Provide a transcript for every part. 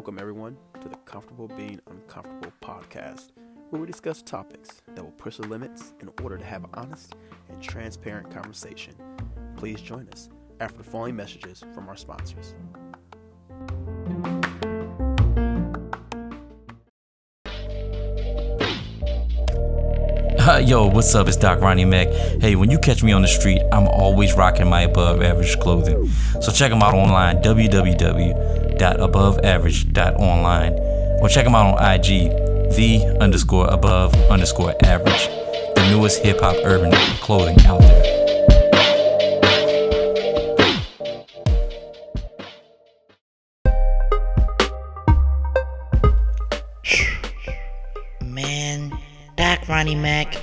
Welcome, everyone, to the Comfortable Being Uncomfortable podcast, where we discuss topics that will push the limits in order to have honest and transparent conversation. Please join us after the following messages from our sponsors. Yo, what's up? It's Doc Ronnie Mac. Hey, when you catch me on the street, I'm always rocking my above average clothing. So check them out online, www.aboveaverage.online, or check them out on IG, the underscore above underscore average, the newest hip hop urban clothing out there. Man, Doc, Ronnie Mac,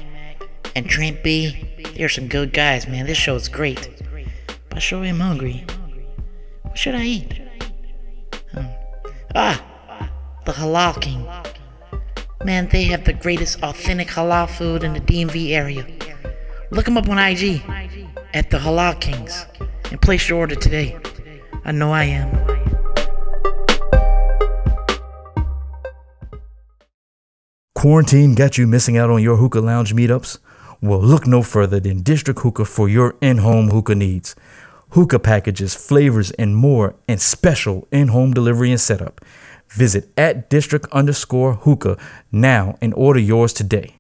and Trent B, they're some good guys, man. This show is great. But I sure am hungry. What should I eat? Ah, Halal King. Man, they have the greatest authentic halal food in the DMV area. Look them up on IG at the Halal Kings and place your order today. I know I am. Quarantine got you missing out on your hookah lounge meetups? Well, look no further than District Hookah for your in home hookah needs. Hookah packages, flavors, and more, and special in home delivery and setup. Visit at district underscore hookah now and order yours today.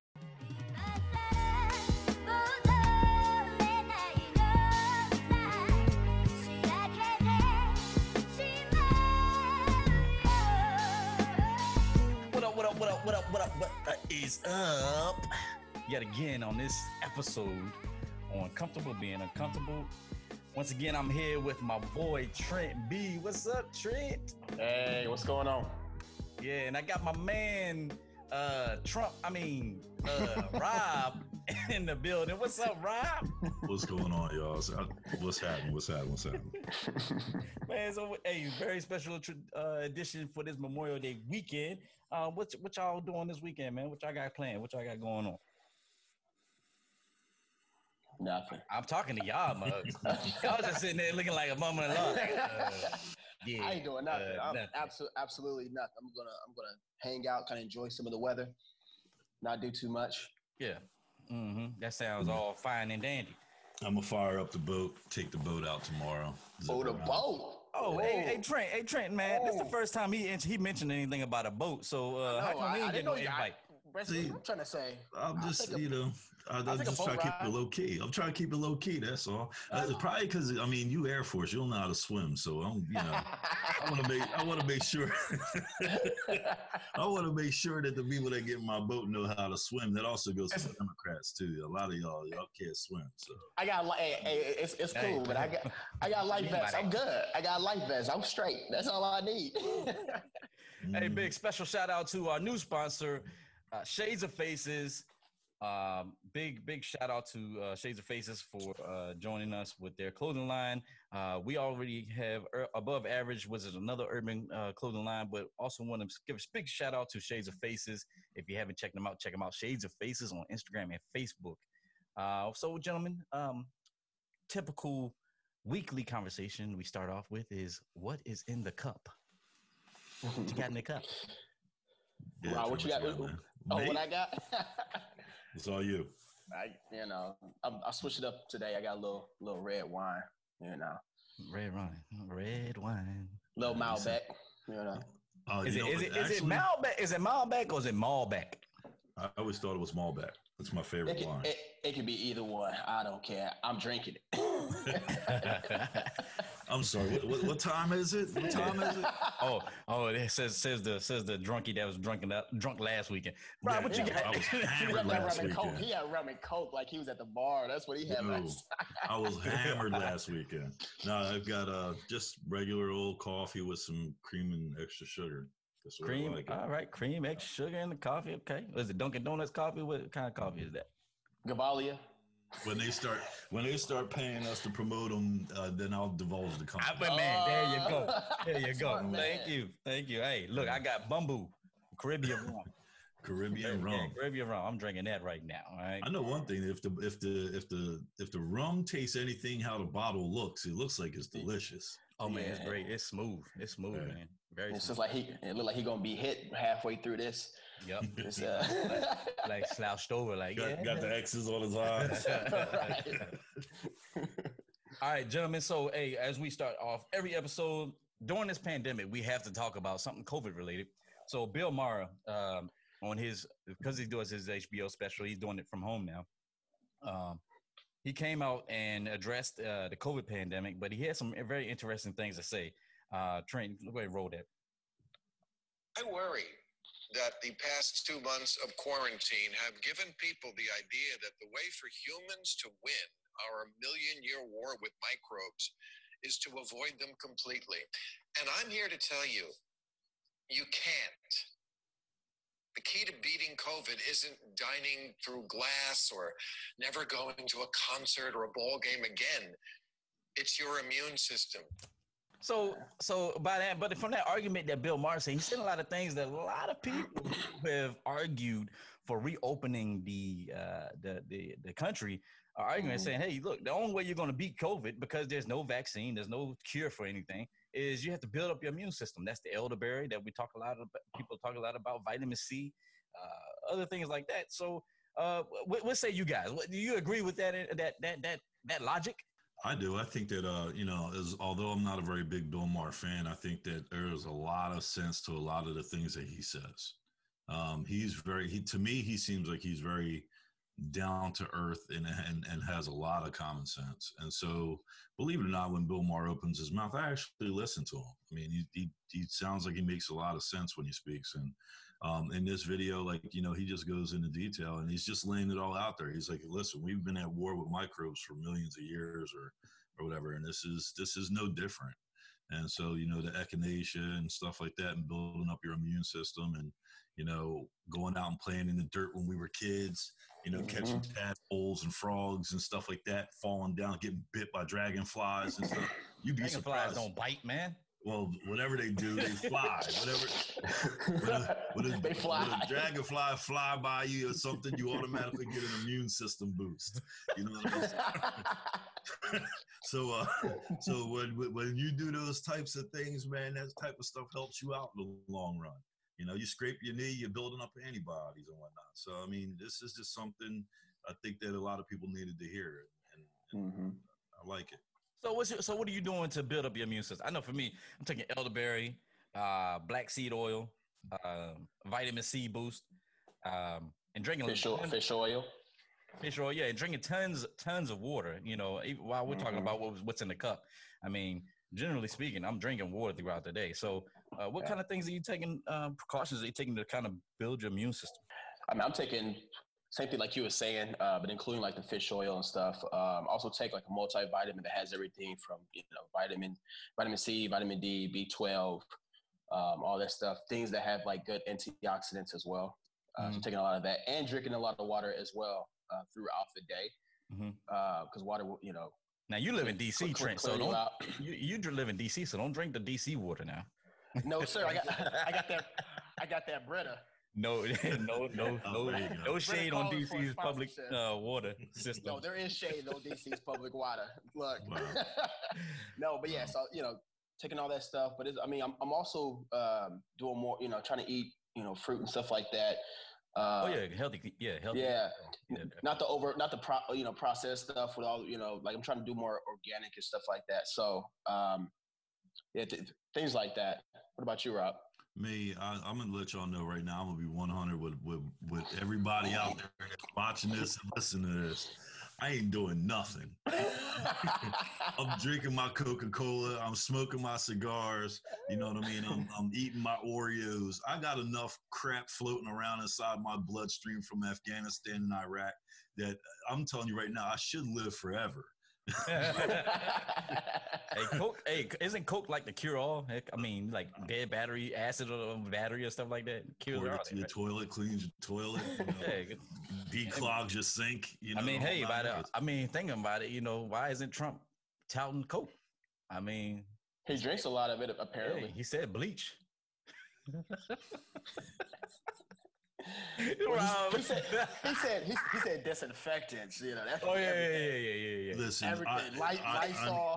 What up, what up, what up, what up, what up, what is up? Yet again on this episode on Comfortable Being Uncomfortable. Once again, I'm here with my boy Trent B. What's up, Trent? Hey, what's going on? Yeah, and I got my man uh Trump, I mean uh Rob in the building. What's up, Rob? What's going on, y'all? Uh, What's happening? What's happening? What's happening? Man, so hey, very special tr- uh, edition for this Memorial Day weekend. Uh, what what y'all doing this weekend, man? What y'all got planned? What y'all got going on? Nothing. I'm talking to y'all, mug. y'all just sitting there looking like a mama in law. Uh, yeah, I ain't doing nothing. uh, I'm nothing. absolutely absolutely nothing. I'm gonna I'm gonna hang out, kind of enjoy some of the weather, not do too much. Yeah. Mm-hmm. That sounds all fine and dandy. I'm gonna fire up the boat. Take the boat out tomorrow. Zip Oh, the around. boat. Oh, hey, hey, Trent, hey, Trent, man, this is the Oh. first time he he mentioned anything about a boat. So uh, how No, come I, we I ain't didn't getting know no invite? Brett, See, I'm trying to say. I'm just, a- you know, I, I'll I'm just trying to keep it low key. I'm trying to keep it low key. That's all. Uh, it's probably because I mean, you Air Force, you don't know how to swim, so I'm, you know, I want to make, I want to make sure, I want to make sure that the people that get in my boat know how to swim. That also goes to the Democrats too. A lot of y'all, y'all can't swim, so. I got li- hey, hey, it's it's Hey, cool, but I got I got life vests. I'm good. I got life vests. I'm straight. That's all I need. Hey, mm. big special shout out to our new sponsor, uh, Shades of Faces. Um, big big shout out to uh, Shades of Faces for uh, joining us with their clothing line. Uh, we already have Ur- above average, which is another urban uh, clothing line, but also want to give a big shout out to Shades of Faces. If you haven't checked them out, check them out. Shades of Faces on Instagram and Facebook. Uh, so, gentlemen, um, typical weekly conversation we start off with is what is in the cup? What you got in the cup? Yeah, Wow, what you got? man? oh, Me? what I got? It's all you. I you know I, I switched it up today. I got a little little red wine. You know, Red wine, red wine. little Uh, you said- Malbec. You know. Oh, Is you it know is what, it is it Malbec? Is it Malbec or is it Malbec? I always thought it was Malbec. That's my It favorite wine. it, it could be either one. I don't care. I'm drinking it. I'm sorry. What, what, what time is it? What time is it? oh, oh, it says says the says the drunkie that was drunk that drunk last weekend. Rob, Yeah, what you yeah, got? I was he hammered got last rum and coke. weekend. He had rum and coke like he was at the bar. That's what he had Yo, last. I was hammered last weekend. No, I've got uh just regular old coffee with some cream and extra sugar. That's cream. like. All right, cream, extra sugar in the coffee. Okay, is it Dunkin' Donuts coffee? What kind of coffee is that? Gevalia. When they start when they start paying us to promote them, uh, then I'll divulge the I, company. but man, there you go. There you go. Smart man. Thank you. Thank you. Hey, look, I got Bumbu, Caribbean rum. Caribbean Yeah, rum. Caribbean rum. I'm drinking that right now. All right. I know one thing. If the if the if the if the rum tastes anything how the bottle looks, it looks like it's delicious. Oh man, it's great. It's smooth. It's smooth, Yeah. man. Very It's smooth. just like he it looked like he gonna be hit halfway through this. Yep. It's, uh, like slouched over, like Got, yeah. got the X's on his eyes. Right. All right, gentlemen. So, hey, as we start off every episode during this pandemic, we have to talk about something COVID related. So, Bill Maher, um, on his because he does his HBO special, he's doing it from home now. Um, he came out and addressed uh, the COVID pandemic, but he had some very interesting things to say. Uh, Trent, go ahead and roll that. I worry that the past two months of quarantine have given people the idea that the way for humans to win our million year war with microbes is to avoid them completely. And I'm here to tell you, you can't. The key to beating COVID isn't dining through glass or never going to a concert or a ball game again. It's your immune system. So, so by that, but from that argument that Bill Maher said, he said a lot of things that a lot of people have argued for reopening the uh, the, the the country are arguing and saying, "Hey, look, the only way you're going to beat COVID because there's no vaccine, there's no cure for anything, is you have to build up your immune system. That's the elderberry that we talk a lot of People talk a lot about vitamin C, uh, other things like that. So, uh, what, what say you guys? What, do you agree with that that that that that logic? I do. I think that uh, you know, as although I'm not a very big Bill Maher fan, I think that there's a lot of sense to a lot of the things that he says. Um, he's very he to me, he seems like he's very down to earth and, and and has a lot of common sense. And so, believe it or not, when Bill Maher opens his mouth, I actually listen to him. I mean, he he, he sounds like he makes a lot of sense when he speaks. And um, in this video, like you know, he just goes into detail and he's just laying it all out there. He's like, "Listen, we've been at war with microbes for millions of years, or or whatever, and this is this is no different." And so, you know, the echinacea and stuff like that, and building up your immune system, and you know, going out and playing in the dirt when we were kids, you know, catching tadpoles and frogs and stuff like that, falling down, getting bit by dragonflies and stuff. You'd be Dragonflies surprised. don't bite, man. Well, whatever they do, they fly. Whatever, when a, They fly. when a dragonfly fly by you or something, you automatically get an immune system boost. You know what I mean? so, uh, so when when- when you do those types of things, man, that type of stuff helps you out in the long run. You know, you scrape your knee, you're building up antibodies and whatnot. So, I mean, this is just something I think that a lot of people needed to hear, and, and Mhm. I like it. So what's your, so what are you doing to build up your immune system? I know for me, I'm taking elderberry, uh, black seed oil, um, vitamin C boost, um, and drinking Fish oil, fish oil. fish oil, yeah, and drinking tons tons of water. You know, even while we're talking Mhm. about what, what's in the cup. I mean, generally speaking, I'm drinking water throughout the day. So, uh, what Yeah. kind of things are you taking? Um, precautions are you taking to kind of build your immune system? I mean, I'm taking same thing like you were saying, uh, but including like the fish oil and stuff. Um, also take like a multivitamin that has everything from you know vitamin, vitamin C, vitamin D, B12, um, all that stuff. Things that have like good antioxidants as well. Uh, So Mhm. taking a lot of that and drinking a lot of water as well uh, throughout the day, because water, will, you know, Now you live in DC, clear- Trent, so clear don't you, you live in DC, so don't drink the DC water now. No, sir, I got, I got that, I got that Brita. No, no, no, no, there you go. no shade on calling for a DC's public uh, water system. No, there is shade on DC's public water. Look, Wow. no, but yeah, Wow. so you know, taking all that stuff. But it's, I mean, I'm I'm also um, doing more. You know, trying to eat you know fruit and stuff like that. Uh, oh yeah, healthy. Yeah, healthy. yeah. yeah. Not the over, not the pro, you know, processed stuff with all you know. Like I'm trying to do more organic and stuff like that. So, um, yeah, th- things like that. What about you, Rob? Me, I, I'm gonna let y'all know right now. I'm gonna be 100 with with with everybody out there watching this and listening to this. I ain't doing nothing. I'm drinking my Coca Cola. I'm smoking my cigars. You know what I mean? I'm, I'm eating my Oreos. I got enough crap floating around inside my bloodstream from Afghanistan and Iraq that I'm telling you right now, I should live forever. hey, Coke. Hey, isn't Coke like the cure all? Heck, I mean, like uh, dead battery, acid on the battery or stuff like that. Cures Pour all it to your right? toilet, cleans your toilet, you know, Yeah, good. declogs your sink. You know, I mean, hey, nine by the. I mean, thinking about it, you know, why isn't Trump touting Coke? I mean, he drinks a lot of it, hey, apparently. he said bleach. Rob. he said he said he, he said disinfectants. You know. That's oh yeah, yeah, everything. yeah, yeah, yeah, yeah. Listen, Everything. I, Light, I, I'm- Lysol.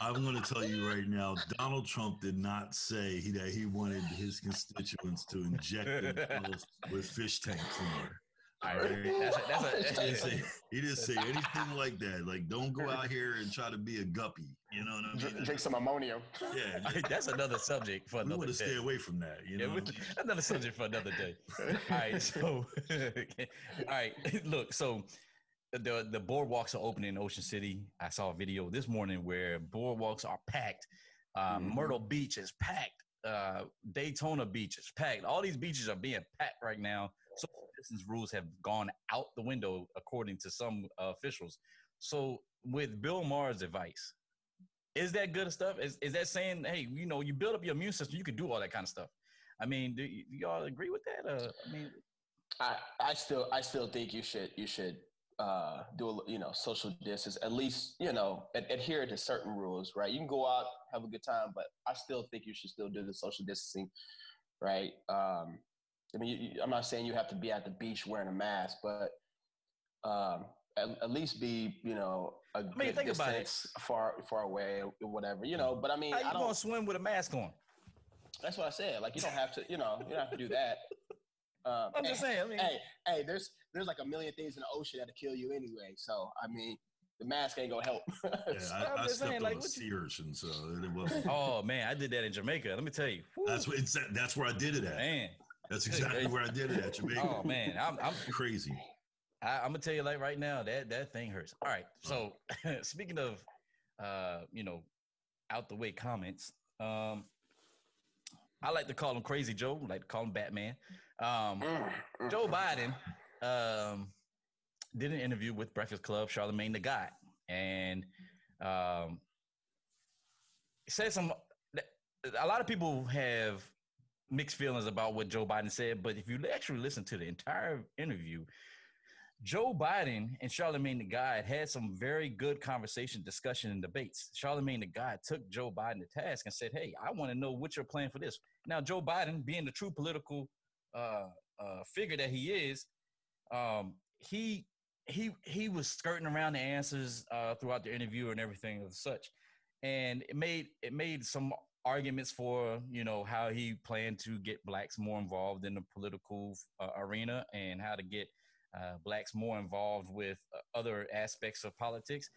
I'm going to tell you right now, Donald Trump did not say he, that he wanted his constituents to inject themselves with fish tank cleaner. All right, that's a, that's a, He didn't, say, he didn't say anything like that. Like, don't go out here and try to be a guppy. You know what I Drink, mean? drink some ammonia. Yeah, that's another subject for we another want to day. stay away from that. You know, we- another subject for another day. All right, so all right, look, so the the boardwalks are opening in Ocean City. I saw a video this morning where boardwalks are packed. Um, Mhm. Myrtle Beach is packed. Uh, Daytona Beach is packed. All these beaches are being packed right now. Social distance rules have gone out the window, according to some uh, officials. So, with Bill Maher's advice, is that good stuff? Is is that saying, hey, you know, you build up your immune system, you can do all that kind of stuff? I mean, do, y- do y'all agree with that? Uh, I mean, I, I still I still think you should you should uh, do a, you know social distance at least you know ad- adhere to certain rules right you can go out have a good time but I still think you should still do the social distancing right um, I mean you, you- I'm not saying you have to be at the beach wearing a mask but um, at, at least be you know a mean, good think about it. distance far far away or whatever you know but I mean how I you don't gonna swim with a mask on? that's what I said like you don't have to you know you don't have to do that um, I'm just saying. I mean, hey, hey, there's there's like a million things in the ocean that'll kill you anyway. So I mean, the mask ain't gonna help. yeah, I'm I, I stepped saying, on like, a what you- urchin, so it wasn't. oh man, I did that in Jamaica. Let me tell you, Whew, That's what it's. That's where I did it at. man. That's exactly where I did it at. Jamaica. Oh man, I'm, I'm crazy. I, I'm gonna tell you like right now that that thing hurts. All right, so speaking of, uh, you know, out the way comments. Um, I like to call him Crazy Joe. I like to call him Batman. Um, Joe Biden um, did an interview with Breakfast Club, Charlemagne the God, and um, said some. A lot of people have mixed feelings about what Joe Biden said, but if you actually listen to the entire interview, Joe Biden and Charlemagne the God had some very good conversation, discussion, and debates. Charlemagne the God took Joe Biden to task and said, "Hey, I want to know what you're planning for this." Now, Joe Biden, being the true political uh, uh, figure that he is, um, he he he was skirting around the answers uh, throughout the interview and everything of such, and it made it made some arguments for you know how he planned to get blacks more involved in the political uh, arena and how to get uh, blacks more involved with uh, other aspects of politics.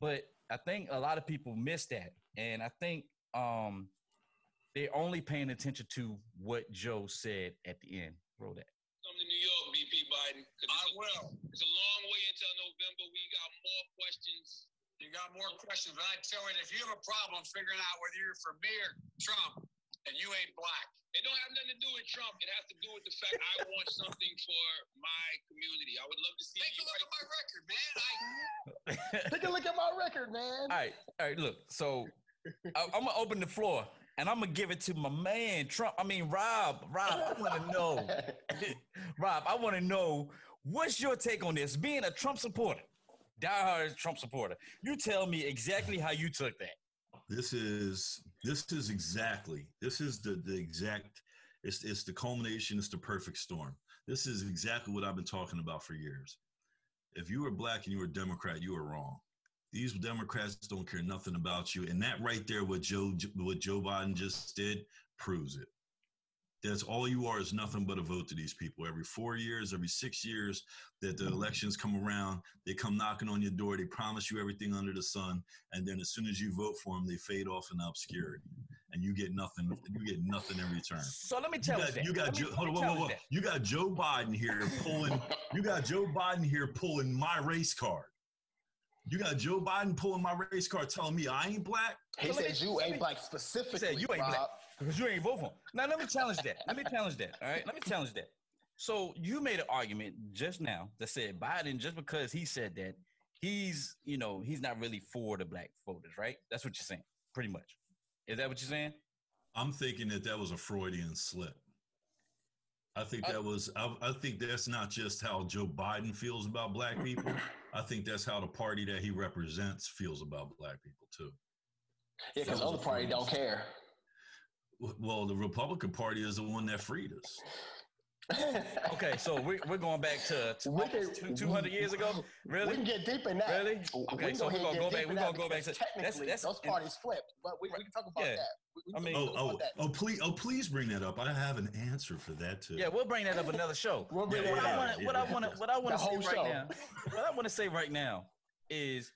But I think a lot of people miss that, and I think um, they're only paying attention to what Joe said at the end. Roll that. Come to New York, VP Biden. 'cause I will. It's a long way until November. We got more questions. You got more questions, but I tell you, if you have a problem figuring out whether you're for me or Trump and you ain't black, It don't have nothing to do with Trump. It has to do with the fact I want something for my community. I would love to see take you a look right at my record, man. I, Take a look at my record, man. All right, all right. Look, so I, I'm gonna open the floor and I'm gonna give it to my man Trump. I mean Rob. Rob, I want to know. Rob, I want to know what's your take on this? Being a Trump supporter, diehard Trump supporter. You tell me exactly how you took that. This is this is exactly this is the the exact it's it's the culmination. It's the perfect storm. This is exactly what I've been talking about for years. If you were black and you were a Democrat, you were wrong. These Democrats don't care nothing about you, and that right there, what Joe what Joe Biden just did, proves it. That's all you are is nothing but a vote to these people. Every four years, every six years that the mm-hmm. elections come around, they come knocking on your door. They promise you everything under the sun, and then as soon as you vote for them, they fade off in obscurity, and you get nothing. You get nothing in return. So let me tell You challenge got, that. you got Let me- Joe, let hold on, whoa, whoa, whoa. that. You got Joe Biden here pulling. you got Joe Biden here pulling my race card. You got Joe Biden pulling my race card, telling me I ain't black. He So said me- you ain't me- black He specifically. said you ain't Rob. black because you ain't vote for him. Now let me challenge that. Let me challenge that. All right, let me challenge that. So you made an argument just now that said Biden, just because he said that, he's you know he's not really for the black voters, right? That's what you're saying, pretty much. Is that what you're saying? I'm thinking that that was a Freudian slip. I think Uh, that was. I, I think that's not just how Joe Biden feels about black people. I think that's how the party that he represents feels about black people too. Yeah, because That the other party don't care. Well, the Republican Party is the one that freed us. Okay, so we're, we're going back to, to We can- two hundred years ago. Really? We can get deep in that. Really? Okay, we so we're gonna go back- we're gonna go back because to- that's- technically that's- those parties flipped, but we, we can talk about Yeah. that. We, we I mean- Oh, oh, that. oh, please, oh, please bring that up. I have an answer for that too. Yeah, we'll bring that up another show. We'll bring Yeah, what that I want to, yeah, what I want to, what I want The to say right now, what I want to say right now is,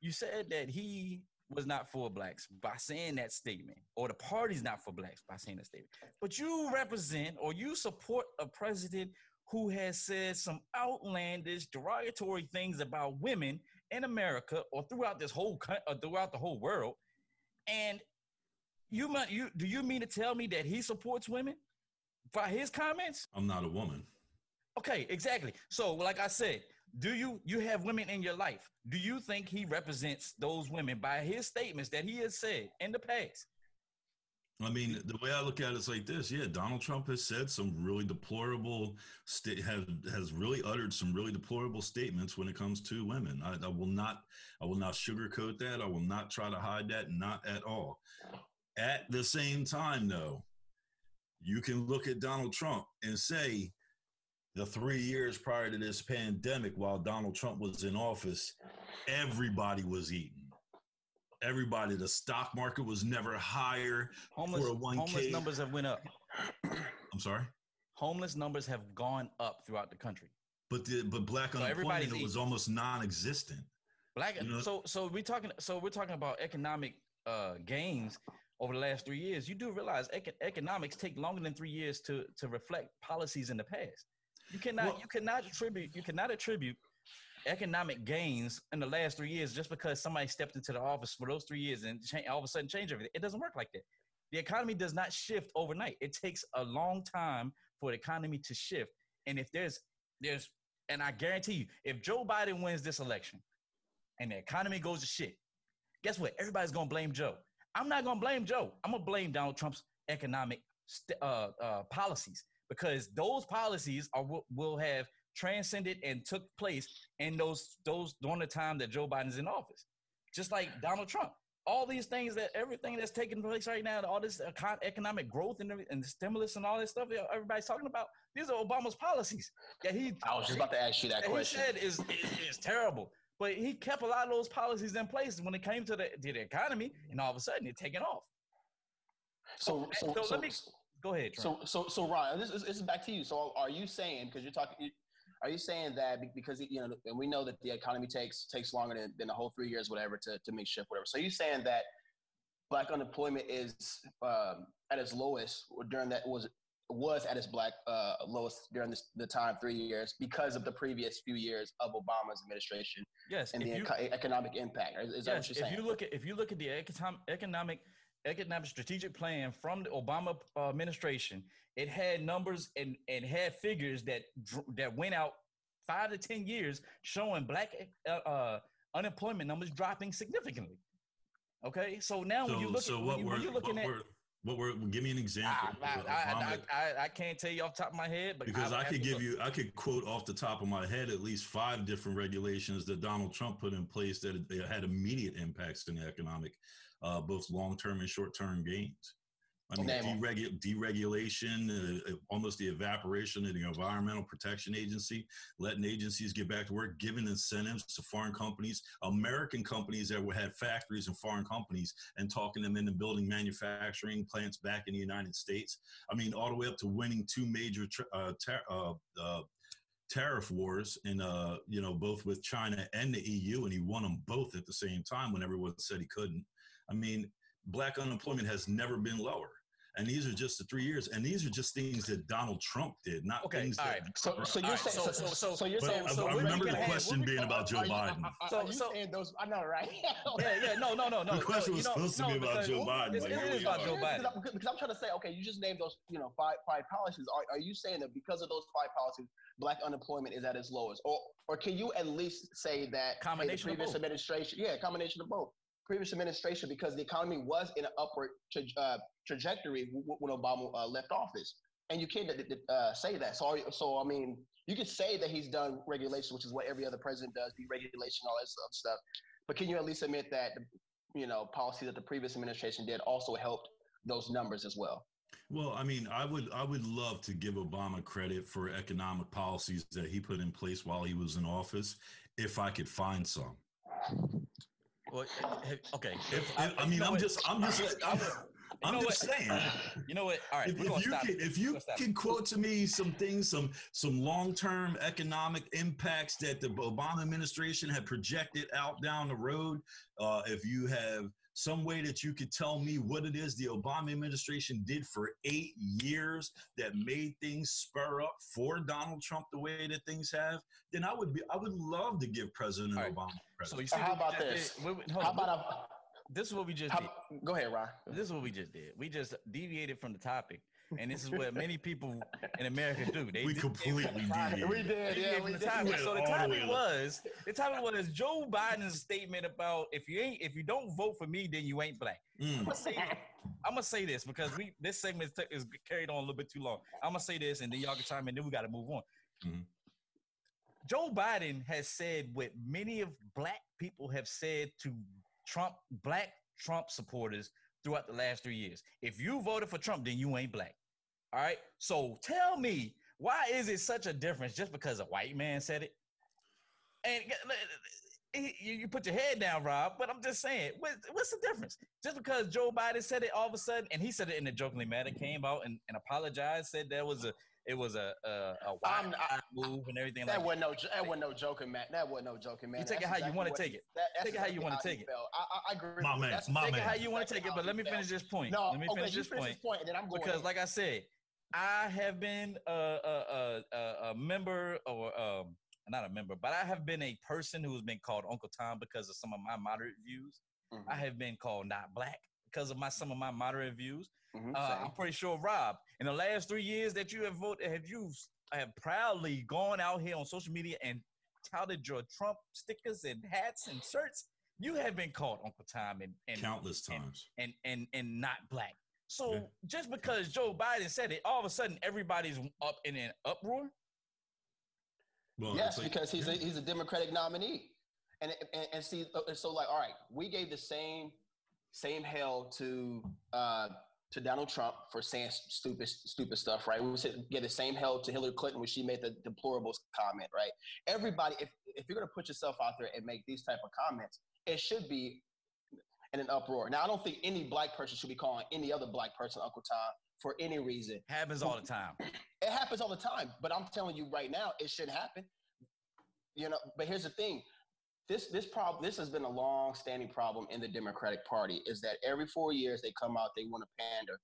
you said that he was not for blacks by saying that statement, or the party's not for blacks by saying that statement. But you represent or you support a president who has said some outlandish, derogatory things about women in America or throughout this whole coun- or throughout the whole world, and you might you do you mean to tell me that he supports women by his comments? I'm not a woman. Okay, exactly. So, like I said, do you you have women in your life? Do you think he represents those women by his statements that he has said in the past? I mean, the way I look at it is like this. Yeah, Donald Trump has said some really deplorable, sta- has has really uttered some really deplorable statements when it comes to women. I, I will not, I will not sugarcoat that. I will not try to hide that. Not at all. At the same time, though, you can look at Donald Trump and say, the three years prior to this pandemic, while Donald Trump was in office, everybody was eating. Everybody, the stock market was never higher. Homeless, For a 1K. homeless numbers have went up. I'm sorry, Homeless numbers have gone up throughout the country. but the but black So unemployment was eating. almost non-existent. Black. You know- so so we're talking. So we're talking about economic uh, gains over the last three years. You do realize econ- economics take longer than three years to to reflect policies in the past. You cannot Well- you cannot attribute you cannot attribute economic gains in the last three years just because somebody stepped into the office for those three years and cha- all of a sudden change everything. It doesn't work like that. The economy does not shift overnight. It takes a long time for the economy to shift. And if there's there's and I guarantee you, if Joe Biden wins this election and the economy goes to shit, guess what? Everybody's gonna blame Joe. I'm not gonna blame Joe. I'm gonna blame Donald Trump's economic st- uh, uh, policies because those policies are will- will have transcended and took place in those those during the time that Joe Biden's in office. Just like Donald Trump, all these things that everything that's taking place right now, all this economic growth and, and the stimulus and all this stuff that everybody's talking about, these are Obama's policies Yeah, he I was just about to ask you that that he question. said is, is is terrible. But he kept a lot of those policies in place when it came to the to the economy, and all of a sudden it's taking off. So, so, So so, let me- Go ahead. Trent. so, so, so, Ron, this is, this is back to you. So, are you saying because you're talking? Are you saying that because you know, and we know that the economy takes takes longer than, than the whole three years, whatever, to to make shift, whatever. So, you saying that black unemployment is um, at its lowest during that was was at its black uh, lowest during this, the time three years because of the previous few years of Obama's administration yes, and the you, eco- economic impact. Is, is that what you're saying? if you look at if you look at the economic economic economic strategic plan from the Obama uh, administration, it had numbers and and had figures that that went out five to ten years showing black uh, uh, unemployment numbers dropping significantly. Okay, so now when you look so at what when, you, were when you're looking what at were what were? Give me an example. I, I, I, I, I, can't tell you off the top of my head, but because I could give look. you, I could quote off the top of my head at least five different regulations that Donald Trump put in place that had immediate impacts in the economic, uh, both long term and short term gains. I mean, Name 'em. deregu- deregulation, uh, uh, almost the evaporation of the Environmental Protection Agency, letting agencies get back to work, giving incentives to foreign companies, American companies that had factories and foreign companies, and talking them into building manufacturing plants back in the United States. I mean, all the way up to winning two major uh, tar- uh, uh, tariff wars in, uh, you know, both with China and the EU, and he won them both at the same time when everyone said he couldn't. I mean, black unemployment has never been lower. And these are just the three years, and these are just things that Donald Trump did, not Okay, things all that. right. So, so you're All right, saying, so- so, so- so, so- you're saying, I- so I we're remember the question we're- being about Joe are you- Biden. Are, So- you so- saying those? I know, right? Yeah, yeah, no, no, no, no. The question no, was you know, supposed to no, be about because Joe Biden, It's, but it here is we about are. Joe Because Biden. I'm, because I'm trying to say, okay, you just named those, you know, five five policies. Are, are you saying that because of those five policies, black unemployment is at its lowest, or or can you at least say that hey, the Combination of previous both. administration, yeah, combination of both. Previous administration, because the economy was in an upward tra- uh, trajectory when Obama uh, left office, and you can't uh, say that. So, so I mean, you could say that he's done regulation, which is what every other president does, deregulation, all that stuff. But can you at least admit that you know policy that the previous administration did also helped those numbers as well? Well, I mean, I would I would love to give Obama credit for economic policies that he put in place while he was in office, if I could find some. Well, okay. If, I- I mean, I'm what? just I'm just I'm, I'm just what? saying. You know what? All right, If, if you stop. can, if you can quote to me some things, some some long term economic impacts that the Obama administration had projected out down the road, uh, if you have some way that you could tell me what it is the Obama administration did for eight years that made things spur up for Donald Trump the way that things have, then I would be I would love to give President All right. Obama So credit. you see, How we about this? did? Wait, wait, How about a, this is what we just did. go ahead, Ron. This is what we just did. We just deviated from the topic, and this is what many people in America do. They We they- completely deviated. We did, They yeah, we the did. topic. So the all the topic was the topic was Joe Biden's statement about if you ain't if you don't vote for me, then you ain't black. I'm Mm. gonna say I'm gonna say this because we this segment is, is carried on a little bit too long. I'm gonna say this and then y'all can chime in. Then we got to move on. Mhm. Joe Biden has said what many of black people have said to Trump, black Trump supporters throughout the last three years. If you voted for Trump, then you ain't black. All right. So tell me, why is it such a difference just because a white man said it? And you, you put your head down, Rob. But I'm just saying, what's the difference? Just because Joe Biden said it all of a sudden, and he said it in a jokingly manner, came out and, and apologized, said that was a it was a, a um, wild I- move and everything That like that. wasn't no, that wasn't no joking, man. That wasn't no joking, man. You take it That's how you wanna take it. that- that's Take it how you wanna take it. I, I, I agree. My with you. man, my Take it how you want to exactly take it, but let me finish this point. No, let me okay, finish you this finish point this point, and then I'm going. because, in. like I said, I have been a a, a, a, a member or um, not a member, but I have been a person who has been called Uncle Tom because of some of my moderate views. Mhm, I have been called not black because of my some of my moderate views. mhm, Uh. I'm pretty sure, Rob, in the last three years that you have voted, have you have proudly gone out here on social media and touted your Trump stickers and hats and shirts. You have been called Uncle Tom and and Countless and- times. and and and not black. So Yeah. just because Joe Biden said it, all of a sudden everybody's up in an uproar. Well, yes, like- because he's yeah. a he's a Democratic nominee, and and, and see, uh, and so like, all right, we gave the same same hell to uh, to Donald Trump for saying stupid stupid stuff, right? We said get the same hell to Hillary Clinton when she made the deplorables comment, right? Everybody, if if you're gonna put yourself out there and make these type of comments, it should be in an uproar. Now, I don't think any black person should be calling any other black person Uncle Tom for any reason. Happens all the time. It happens all the time, but I'm telling you right now, it should happen. You know, but here's the thing: this this problem this has been a long-standing problem in the Democratic Party. Is that every four years they come out, they want to pander,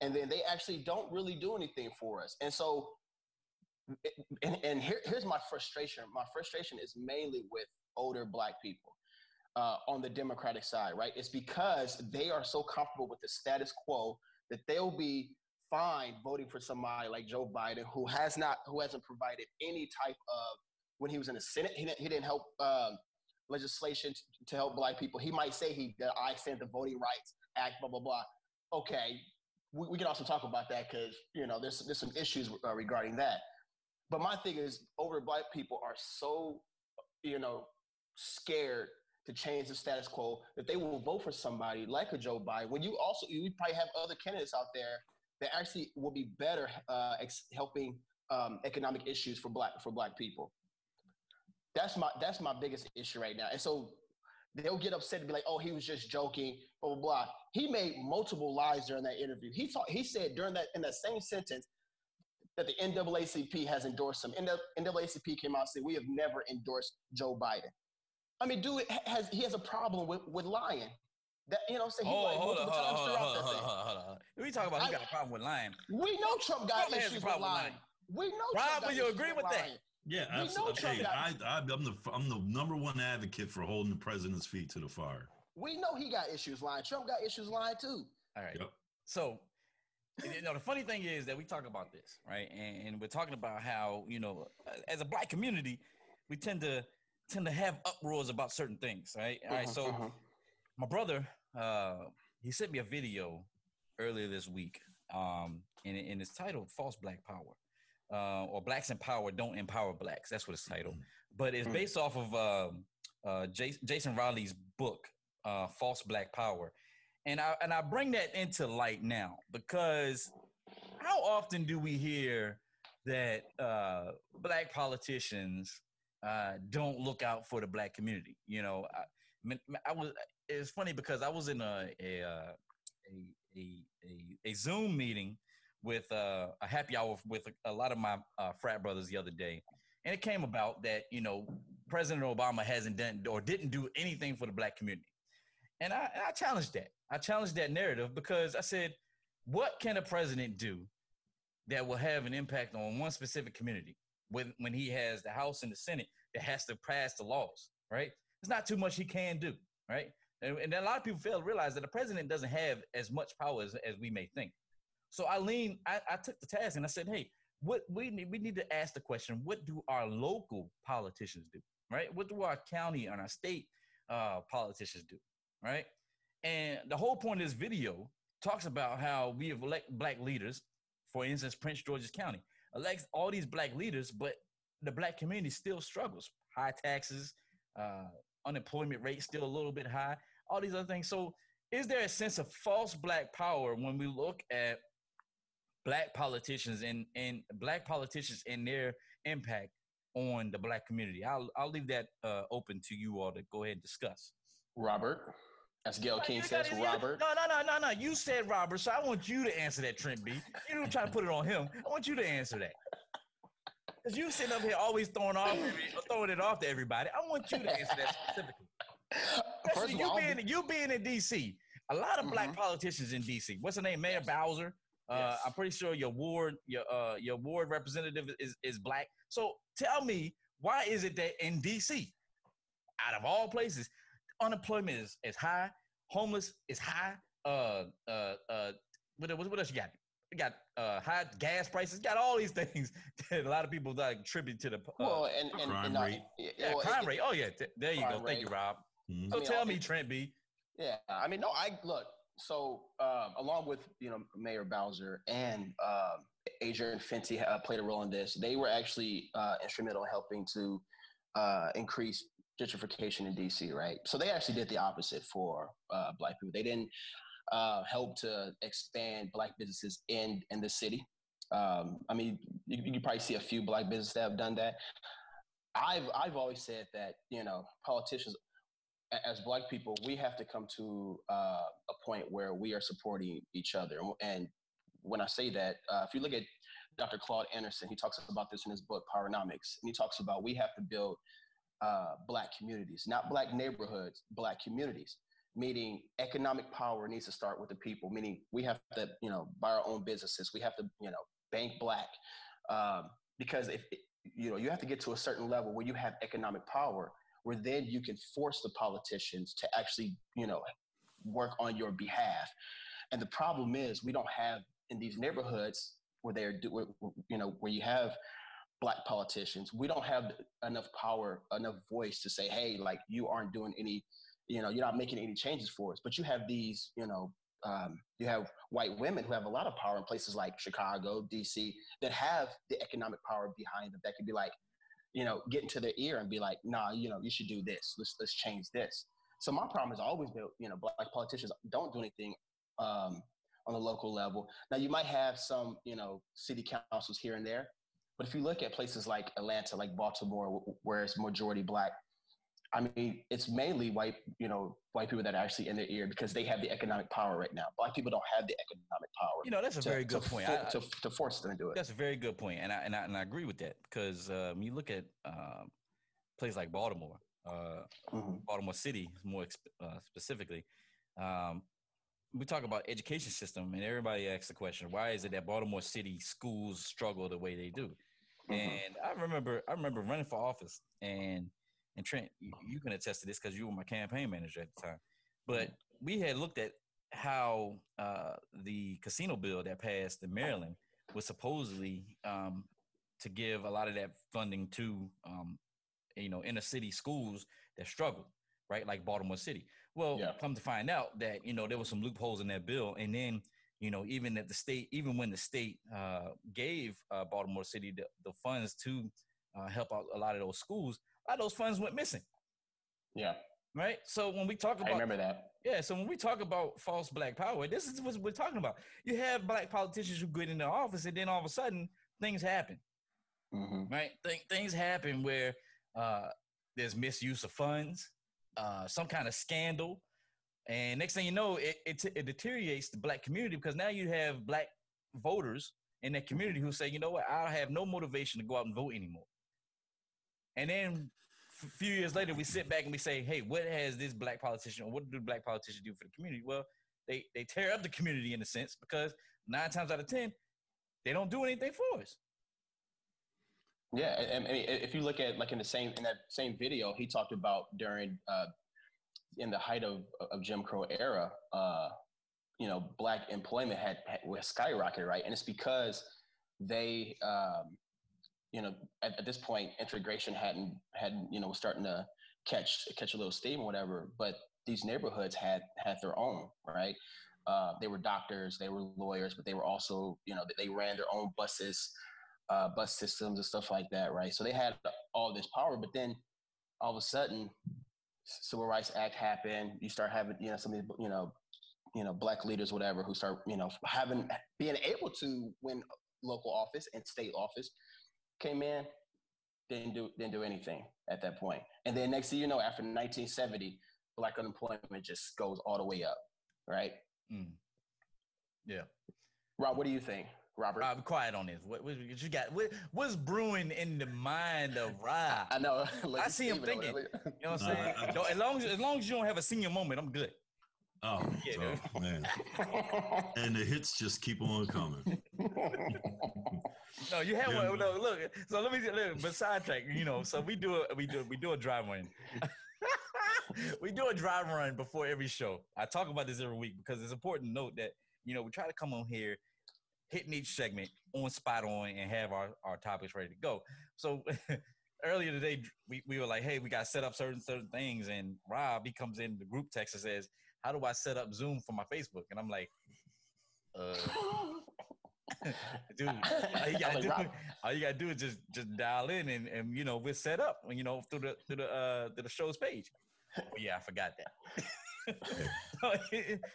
and then they actually don't really do anything for us. And so, and, and here, here's my frustration. My frustration is mainly with older black people uh, on the Democratic side, right? It's because they are so comfortable with the status quo that they'll be fine voting for somebody like Joe Biden, who has not, who hasn't provided any type of, when he was in the Senate, he didn't, he didn't help um, legislation t- to help black people. He might say he, I sent the Voting Rights Act, blah blah blah. Okay, we, we can also talk about that because you know there's there's some issues uh, regarding that. But my thing is, older black people are so, you know, scared to change the status quo that they will vote for somebody like a Joe Biden. When you also, you probably have other candidates out there that actually will be better uh, ex- helping um, economic issues for black for black people. That's my that's my biggest issue right now. And so they'll get upset and be like, "Oh, he was just joking." Blah blah blah. He made multiple lies during that interview. He talked. He said during that in that same sentence that the NAACP has endorsed him. NAACP came out and said, "We have never endorsed Joe Biden." I mean, dude has he has a problem with with lying. That you know, what I'm saying he Oh, lied hold on, multiple hold on, times hold on, hold on, that hold on, thing. hold on, hold on. We talk about he I- got a problem with lying. We know Trump got Trump has a issues with problem with lying. lying. We know Rob, Trump got will you agree with that? Yeah, We know absolutely. Trump Hey, got- I, I, I'm the I'm the number one advocate for holding the president's feet to the fire. We know he got issues lying. Trump got issues lying too. All right. Yep. So, you know, the funny thing is that we talk about this, right? And, and we're talking about how, you know, as a black community, we tend to tend to have uproars about certain things, right? All right. Mhm, So, mhm. my brother, uh, he sent me a video earlier this week, um, and, and it's titled "False Black Power," uh, or "Blacks in Power Don't Empower Blacks." That's what it's titled. But it's Mhm. based off of um, uh, Jason, Jason Riley's book, uh, "False Black Power," and I and I bring that into light now because how often do we hear that uh, black politicians uh, don't look out for the black community? You know, I, I, was. It's funny because I was in a a uh, a, a, a, a Zoom meeting with uh, a happy hour with a, lot of my uh, frat brothers the other day, and it came about that you know President Obama hasn't done or didn't do anything for the black community, and I, I challenged that. I challenged that narrative because I said, what can a president do that will have an impact on one specific community when when he has the House and the Senate that has to pass the laws, right? There's not too much he can do, right? And, and a lot of people fail to realize that the president doesn't have as much power as, as we may think. So I lean, I, I took the task and I said, hey, what we need, we need to ask the question: What do our local politicians do? Right? What do our county and our state uh, politicians do? Right? And the whole point of this video talks about how we have elect black leaders. For instance, Prince George's County elects all these black leaders, but the black community still struggles. High taxes, uh, unemployment rate still a little bit high. All these other things. So, is there a sense of false black power when we look at black politicians and and black politicians and their impact on the black community. I'll I'll leave that uh, open to you all to go ahead and discuss. Robert, as Gayle King says, gotta- Robert. No, no, no, no, no. You said Robert, so I want you to answer that, Trent B. You don't try to put it on him. I want you to answer that. Because you sitting up here always throwing off throwing it off to everybody. I want you to answer that specifically. First Especially of you all, being you being in DC, a lot of black Mhm. politicians in DC. What's her name? Mayor Bowser. Uh, Yes. I'm pretty sure your ward, your uh, your ward representative is is black. So tell me, why is it that in DC, out of all places, unemployment is, is high, homeless is high. Uh, uh, uh, what, what, what else you got? You got uh, high gas prices. Got all these things that a lot of people like attribute to the uh, well, and, and, crime and not- rate. yeah, yeah, well, crime it- rate. Oh yeah, th- there you go. crime Thank you, rate. Rob. Mhm. So mean, tell me, Trent B. Yeah, I mean, no, I look. So, um, along with you know Mayor Bowser and um, Adrian Fenty uh, played a role in this. They were actually uh, instrumental in helping to uh, increase gentrification in DC. Right. So they actually did the opposite for uh, Black people. They didn't uh, help to expand Black businesses in in the city. Um, I mean, you, you probably see a few Black businesses that have done that. I've I've always said that you know politicians as black people, we have to come to uh, a point where we are supporting each other. And- when I say that, uh, if you look at Dr. Claude Anderson, he talks about this in his book Powernomics, and he talks about we have to build uh, black communities, not black neighborhoods, black communities. Meaning, economic power needs to start with the people. Meaning, we have to, you know, buy our own businesses. We have to, you know, bank black, um, because if you know, you have to get to a certain level where you have economic power where then you can force the politicians to actually, you know, work on your behalf. And the problem is we don't have in these neighborhoods where they're, you know, where you have black politicians, we don't have enough power, enough voice to say, hey, like you aren't doing any, you know, you're not making any changes for us. But you have these, you know, um, you have white women who have a lot of power in places like Chicago, DC, that have the economic power behind them that could be like, you know, get into their ear and be like, nah, you know, you should do this. Let's let's change this. So my problem has always been, you know, black politicians don't do anything um, on the local level. Now you might have some, you know, city councils here and there, but if you look at places like Atlanta, like Baltimore, where it's majority black, I mean, it's mainly white, you know, white people that are actually in their ear because they have the economic power right now. Black people don't have the economic power. You know, that's a to- very to good point. fo- I- to, to force them to do it. That's a very good point, and I and I, and I agree with that because uh, when you look at um, places like Baltimore, uh, Mhm. Baltimore City more exp- uh, specifically, um, we talk about education system, and everybody asks the question: Why is it that Baltimore City schools struggle the way they do? Mhm. And I remember, I remember running for office, and and Trent, you, you can attest to this because you were my campaign manager at the time. But we had looked at how uh, the casino bill that passed in Maryland was supposedly um, to give a lot of that funding to um, you know inner city schools that struggle, right? Like Baltimore City. Well, Yeah. come to find out that you know there were some loopholes in that bill, and then you know even at the state, even when the state uh, gave uh, Baltimore City the, the funds to uh, help out a lot of those schools, a lot of those funds went missing, Yeah, right? So when we talk about, I remember that. Yeah, so when we talk about false black power, this is what we're talking about. You have black politicians who get into office, and then all of a sudden things happen, Mm-hmm. right? Th- things happen where uh, there's misuse of funds, uh, some kind of scandal, and next thing you know, it, it, it deteriorates the black community because now you have black voters in that community who say, you know what, I have no motivation to go out and vote anymore. And then a few years later, we sit back and we say, hey, what has this black politician or what do black politicians do for the community? Well, they, they tear up the community in a sense because nine times out of 10, they don't do anything for us. Yeah, and, and if you look at like in the same in that same video, he talked about during uh, in the height of of Jim Crow era, uh, you know, black employment had, had was skyrocketed, right? And it's because they, um, you know, at, at this point, integration hadn't hadn't you know was starting to catch catch a little steam or whatever. But these neighborhoods had had their own, right? Uh, they were doctors, they were lawyers, but they were also, you know, they ran their own buses uh, bus systems and stuff like that, right? So they had all this power, but then all of a sudden, Civil Rights Act happened. You start having, you know, some of the, you know, you know, black leaders, whatever, who start, you know, having being able to win local office and state office, came in, didn't do didn't do anything at that point. And then next thing you know, after 1970, black unemployment just goes all the way up, right? Mm. Yeah. Rob, what do you think? Robert. Rob, quiet on this. What, what you got? What, what's brewing in the mind of Rob? I know. I see him Steven over thinking. You know what I'm No, saying? I- I- as long as as long as you don't have a senior moment, I'm good. Oh, Yeah, oh, man. And the hits just keep on coming. No, you have Yeah, one. No, look. So let me look. But sidetrack. You know, so we do a we do we do a drive run. we do a drive run before every show. I talk about this every week because it's important to note that you know we try to come on here, hitting each segment on spot on, and have our our topics ready to go. So. Earlier today, we, we were like, "Hey, we got to set up certain certain things," and Rob he comes in the group text and says, "How do I set up Zoom for my Facebook?" And I'm like, "Uh, dude, all you gotta do, all you gotta do is just just dial in and, and you know we're set up you know through the through the uh through the show's page. Oh yeah, I forgot that.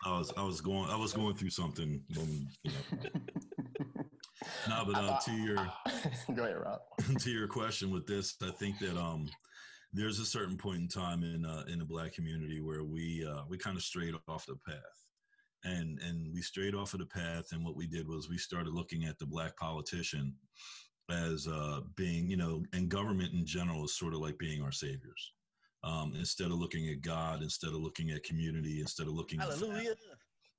I was I was going I was going through something when you know. No, but uh, to your Go ahead, Rob. to your question with this, I think that um there's a certain point in time in uh, in the black community where we uh, we kind of strayed off the path, and and we strayed off of the path, and what we did was we started looking at the black politician as uh, being you know, and government in general is sort of like being our saviors. Um, instead of looking at God, instead of looking at community, instead of looking at Hallelujah.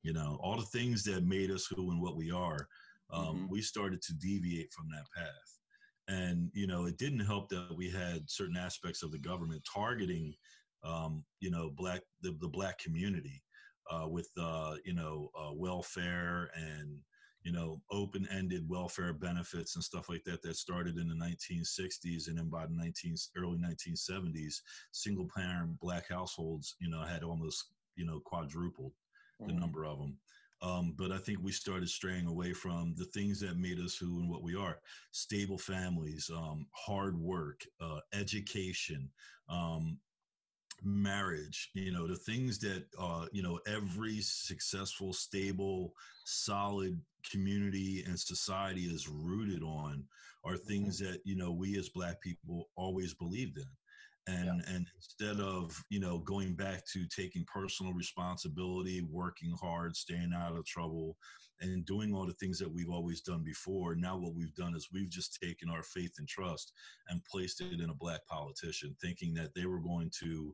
you know all the things that made us who and what we are um, Mhm. we started to deviate from that path and you know it didn't help that we had certain aspects of the government targeting um, you know black the, the black community uh, with uh, you know uh, welfare and you know open-ended welfare benefits and stuff like that that started in the 1960s and then by the 19 early 1970s single parent black households you know had almost you know quadrupled the Mhm. number of them. Um, but I think we started straying away from the things that made us who and what we are: stable families, um, hard work, uh, education, um, marriage. You know, the things that uh, you know every successful, stable, solid community and society is rooted on are mm-hmm. things that you know we as Black people always believed in. And and instead of you know going back to taking personal responsibility working hard staying out of trouble and doing all the things that we've always done before now what we've done is we've just taken our faith and trust and placed it in a black politician thinking that they were going to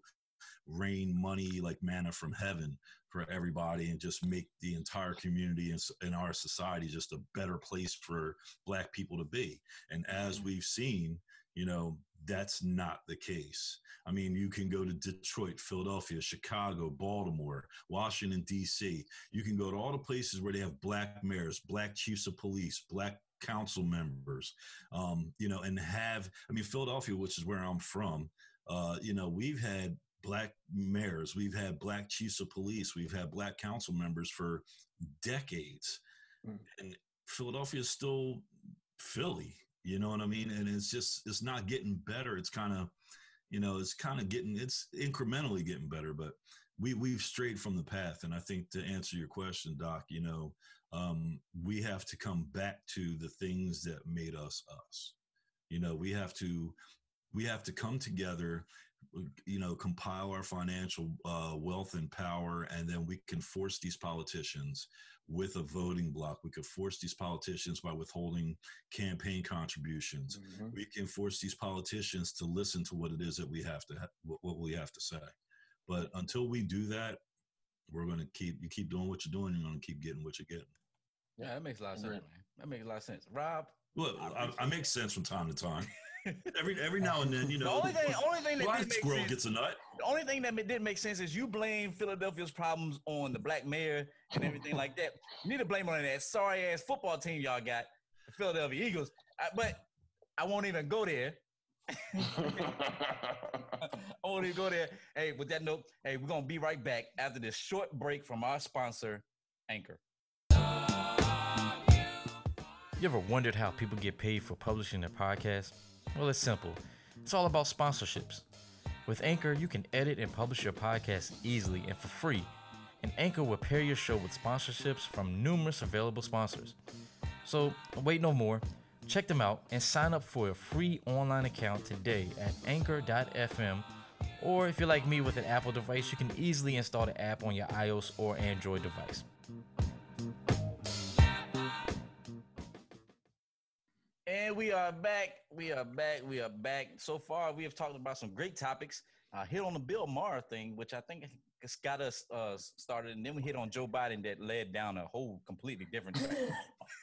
rain money like manna from heaven for everybody and just make the entire community and, our society just a better place for black people to be. And as we've seen you know that's not the case. I mean you can go to detroit philadelphia chicago baltimore washington d.c you can go to all the places where they have black mayors black chiefs of police black council members um, you know and have i mean philadelphia which is where i'm from uh, you know we've had black mayors we've had black chiefs of police we've had black council members for decades Mm. and philadelphia is still philly you know what i mean and it's just it's not getting better it's kind of you know it's kind of getting it's incrementally getting better but we we've strayed from the path. And I think to answer your question, Doc, you know, um, we have to come back to the things that made us us. You know, we have to we have to come together you know compile our financial uh, wealth and power and then we can force these politicians with a voting block. We could force these politicians by withholding campaign contributions. Mm-hmm. we can force these politicians to listen to what it is that we have to ha- what we have to say. But until we do that we're going to keep you keep doing what you're doing you're going to keep getting what you're getting. Yeah that makes a lot of sense man. That makes a lot of sense. Rob well I, I, I make sense from time to time every every now and then, you know. The only thing, only thing that did make squirrel sense, gets a nut. The only thing that didn't make sense is you blame Philadelphia's problems on the black mayor and everything like that. You need to blame on that sorry ass football team y'all got, the Philadelphia Eagles. I, but I won't even go there. I won't even go there. Hey, with that note, hey, we're gonna be right back after this short break from our sponsor, Anchor. You ever wondered how people get paid for publishing their podcast? Well, it's simple. It's all about sponsorships. With Anchor, you can edit and publish your podcast easily and for free. And Anchor will pair your show with sponsorships from numerous available sponsors. So, wait no more. Check them out and sign up for a free online account today at anchor.fm. Or if you're like me with an Apple device, you can easily install the app on your iOS or Android device. Are back. We are back. We are back. So far, we have talked about some great topics. Uh, hit on the Bill Maher thing, which I think it's got us uh, started, and then we hit on Joe Biden that led down a whole completely different track.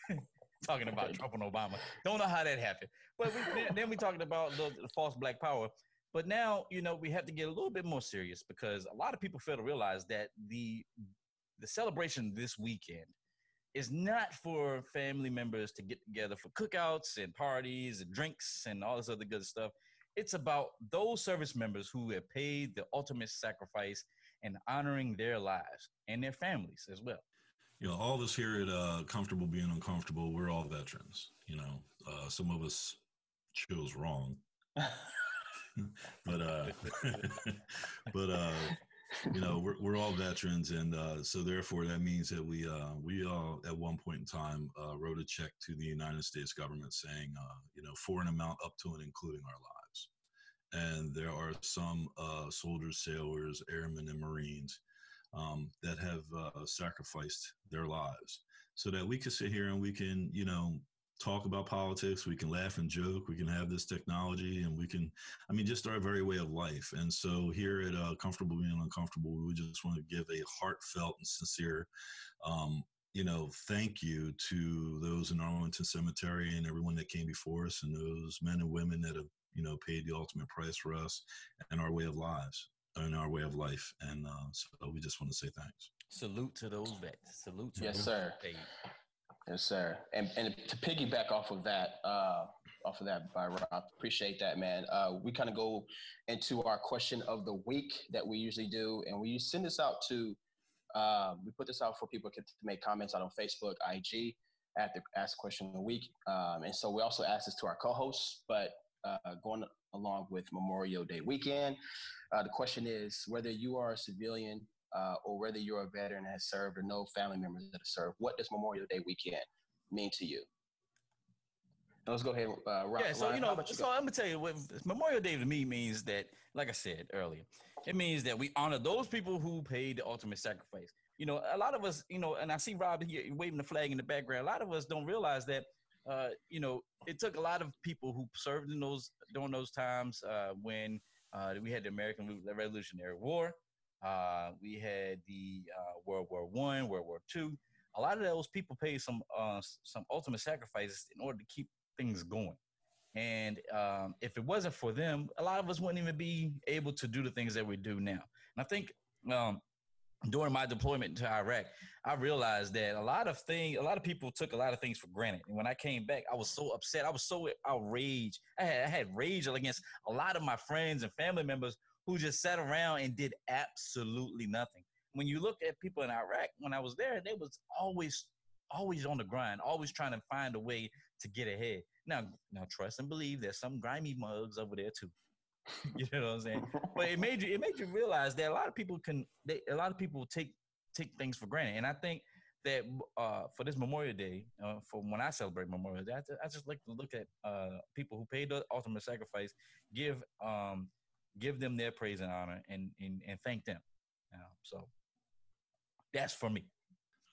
talking about Trump and Obama. Don't know how that happened. But we, then we talked about the, the false black power. But now, you know, we have to get a little bit more serious because a lot of people fail to realize that the the celebration this weekend is not for family members to get together for cookouts and parties and drinks and all this other good stuff. It's about those service members who have paid the ultimate sacrifice and honoring their lives and their families as well. You know, all of us here at uh, Comfortable Being Uncomfortable, we're all veterans. You know, uh, some of us chose wrong. but uh but uh you know we're, we're all veterans and uh, so therefore that means that we uh, we all at one point in time uh, wrote a check to the united states government saying uh, you know for an amount up to and including our lives. And there are some uh, soldiers sailors airmen and marines um, that have uh, sacrificed their lives so that we can sit here and we can you know talk about politics we can laugh and joke we can have this technology and we can i mean just our very way of life. And so here at uh, comfortable being uncomfortable we just want to give a heartfelt and sincere um, you know thank you to those in arlington cemetery and everyone that came before us and those men and women that have you know paid the ultimate price for us and our way of lives and our way of life. And uh, so we just want to say thanks. Salute to those vets. Salute to yes those sir. paid. Yes, sir. And and to piggyback off of that, uh, off of that by Rob, appreciate that, man. Uh, we kind of go into our question of the week that we usually do, and we send this out to. Um, we put this out for people to make comments out on Facebook, IG, at the Ask Question of the Week, um, and so we also ask this to our co-hosts. But uh, going along with Memorial Day weekend, uh, the question is whether you are a civilian uh, or whether you're a veteran that has served or no family members that have served. What does Memorial Day weekend mean to you? Let's go ahead. Uh, Ryan, yeah, so Ryan, you know, you so go? I'm gonna tell you what Memorial Day to me means that, like I said earlier, it means that we honor those people who paid the ultimate sacrifice. You know, a lot of us, you know, and I see Rob here waving the flag in the background. A lot of us don't realize that, uh, you know, it took a lot of people who served in those during those times uh, when uh, we had the American Revolutionary War. Uh, we had the uh, World War One, World War Two. A lot of those people paid some uh, some ultimate sacrifices in order to keep things going. And um, if it wasn't for them, a lot of us wouldn't even be able to do the things that we do now. And I think um, during my deployment to Iraq, I realized that a lot of things, a lot of people took a lot of things for granted. And when I came back, I was so upset. I was so outraged. I had, I had rage against a lot of my friends and family members who just sat around and did absolutely nothing. When you look at people in Iraq, when I was there, they was always, always on the grind, always trying to find a way to get ahead. Now, now trust and believe there's some grimy mugs over there too. you know what I'm saying? But it made you it made you realize that a lot of people can they a lot of people take take things for granted, and I think that uh, for this Memorial Day, uh, for when I celebrate Memorial Day, I, I just like to look at uh, people who paid the ultimate sacrifice, give um, give them their praise and honor, and and, and thank them. You know, so that's for me.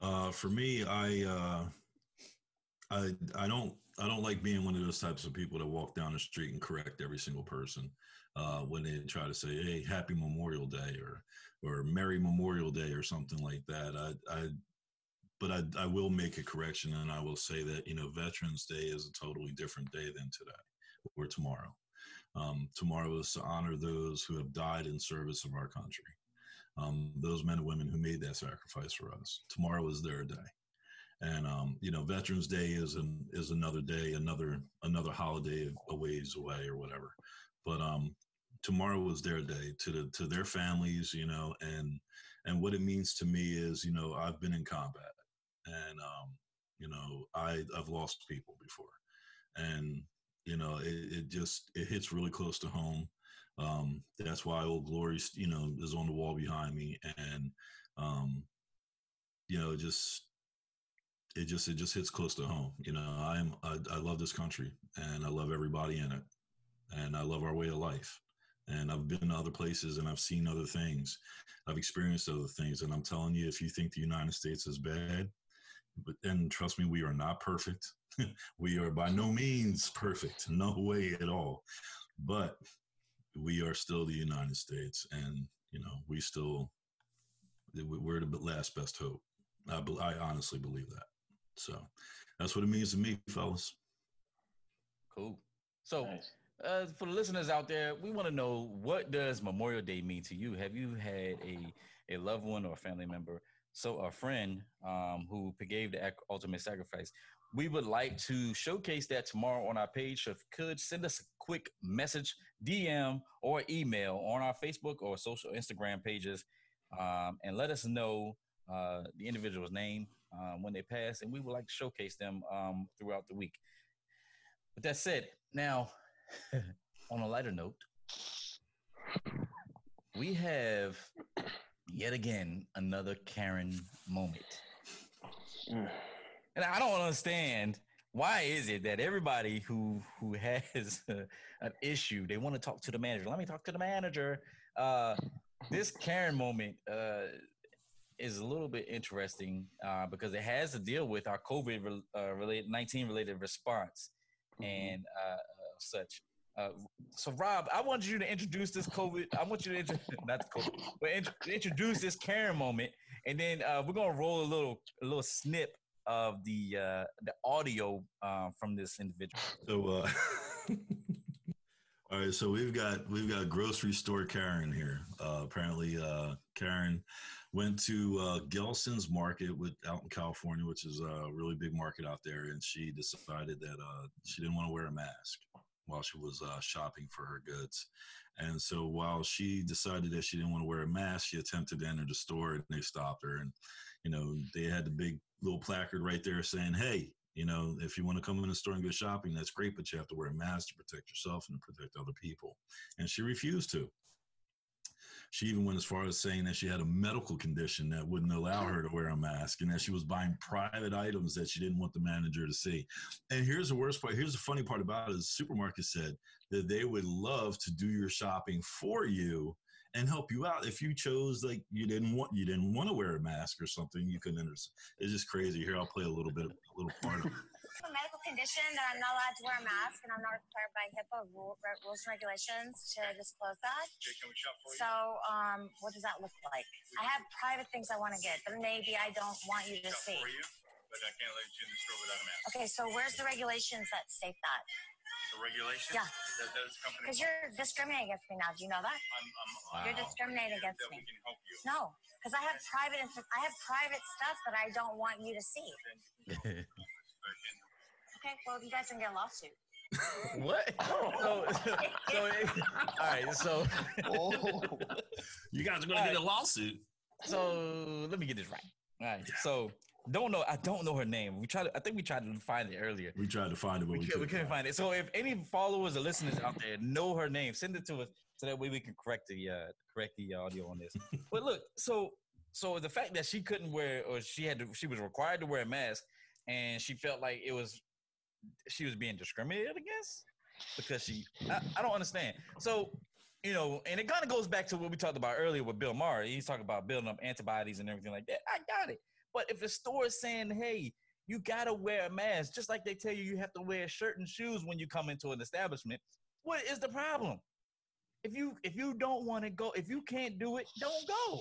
Uh, for me, I, uh, I, I don't, I don't like being one of those types of people that walk down the street and correct every single person uh, when they try to say, "Hey, Happy Memorial Day" or or "Merry Memorial Day" or something like that. I, I, but I, I will make a correction and I will say that you know Veterans Day is a totally different day than today or tomorrow. Um, tomorrow is to honor those who have died in service of our country um, those men and women who made that sacrifice for us. Tomorrow is their day, and um, you know, Veterans Day is an, is another day, another another holiday a ways away or whatever. But um, tomorrow is their day to the to their families, you know, and and what it means to me is, you know, I've been in combat, and um, you know, I I've lost people before, and you know, it, it just it hits really close to home. Um, that's why Old Glory, you know, is on the wall behind me, and um, you know, just it just it just hits close to home. You know, I am I, I love this country, and I love everybody in it, and I love our way of life. And I've been to other places, and I've seen other things. I've experienced other things, and I'm telling you, if you think the United States is bad, but then trust me, we are not perfect. we are by no means perfect, no way at all. But we are still the United States, and you know we still we're the last best hope. I, be- I honestly believe that. So that's what it means to me, fellas. Cool. So, Nice. uh, for the listeners out there, we want to know what does Memorial Day mean to you? Have you had a a loved one or a family member, so a friend um, who gave the ultimate sacrifice? We would like to showcase that tomorrow on our page. So if you could send us a quick message, DM, or email on our Facebook or social Instagram pages, um, and let us know uh, the individual's name um, when they pass, and we would like to showcase them um, throughout the week. But that said, now on a lighter note, we have yet again another Karen moment. Mm. And I don't understand why is it that everybody who who has an issue they want to talk to the manager. Let me talk to the manager. Uh, this Karen moment uh, is a little bit interesting uh, because it has to deal with our COVID re- uh, related nineteen related response and uh, uh, such. Uh, so, Rob, I want you to introduce this COVID. I want you to intro- not COVID, but int- introduce this Karen moment, and then uh, we're gonna roll a little a little snip of the uh, the audio uh, from this individual. So, uh, all right. So we've got we've got grocery store Karen here. Uh, apparently, uh, Karen went to uh, Gelson's Market with out in California, which is a really big market out there, and she decided that uh, she didn't want to wear a mask while she was uh, shopping for her goods. And so while she decided that she didn't want to wear a mask, she attempted to enter the store, and they stopped her. And you know, they had the big little placard right there saying, "Hey, you know, if you want to come in the store and go shopping, that's great, but you have to wear a mask to protect yourself and to protect other people." And she refused to. She even went as far as saying that she had a medical condition that wouldn't allow mm. her to wear a mask and that she was buying private items that she didn't want the manager to see. And here's the worst part. Here's the funny part about it is the supermarket said that they would love to do your shopping for you and help you out if you chose like you didn't want you didn't want to wear a mask or something you couldn't understand. It's just crazy. Here I'll play a little bit a little part of it. Condition that I'm not allowed to wear a mask, and I'm not required by HIPAA rule, rules and regulations to disclose that. can we shop for So, um, what does that look like? I have private things I want to get, but maybe I don't want you to see. you, but I can't let you in the store without a mask. Okay, so where's the regulations that state that? The regulation? Yeah. That, that is company. Because you're discriminating against me now. Do you know that? I'm, I'm, You're discriminating against that me. we can help you. No, because I have private, I have private stuff that I don't want you to see. Okay, well, you guys can get a lawsuit. what? So, so all right. So, You guys are going to get a lawsuit. so let me get this right. All right. So don't know. I don't know her name. We tried. To, I think we tried to find it earlier. We tried to find it, but We, we, couldn't, we couldn't. couldn't find it. So if any followers or listeners out there know her name, send it to us so that way we can correct the uh, correct the audio on this. but look, so so the fact that she couldn't wear or she had to, she was required to wear a mask, and she felt like it was she was being discriminated against because she I, I don't understand. So you know, and it kind of goes back to what we talked about earlier with Bill Maher. He's talking about building up antibodies and everything like that. I got it. But if the store is saying, hey, you gotta wear a mask, just like they tell you you have to wear a shirt and shoes when you come into an establishment, what is the problem? If you if you don't want to go, if you can't do it, don't go.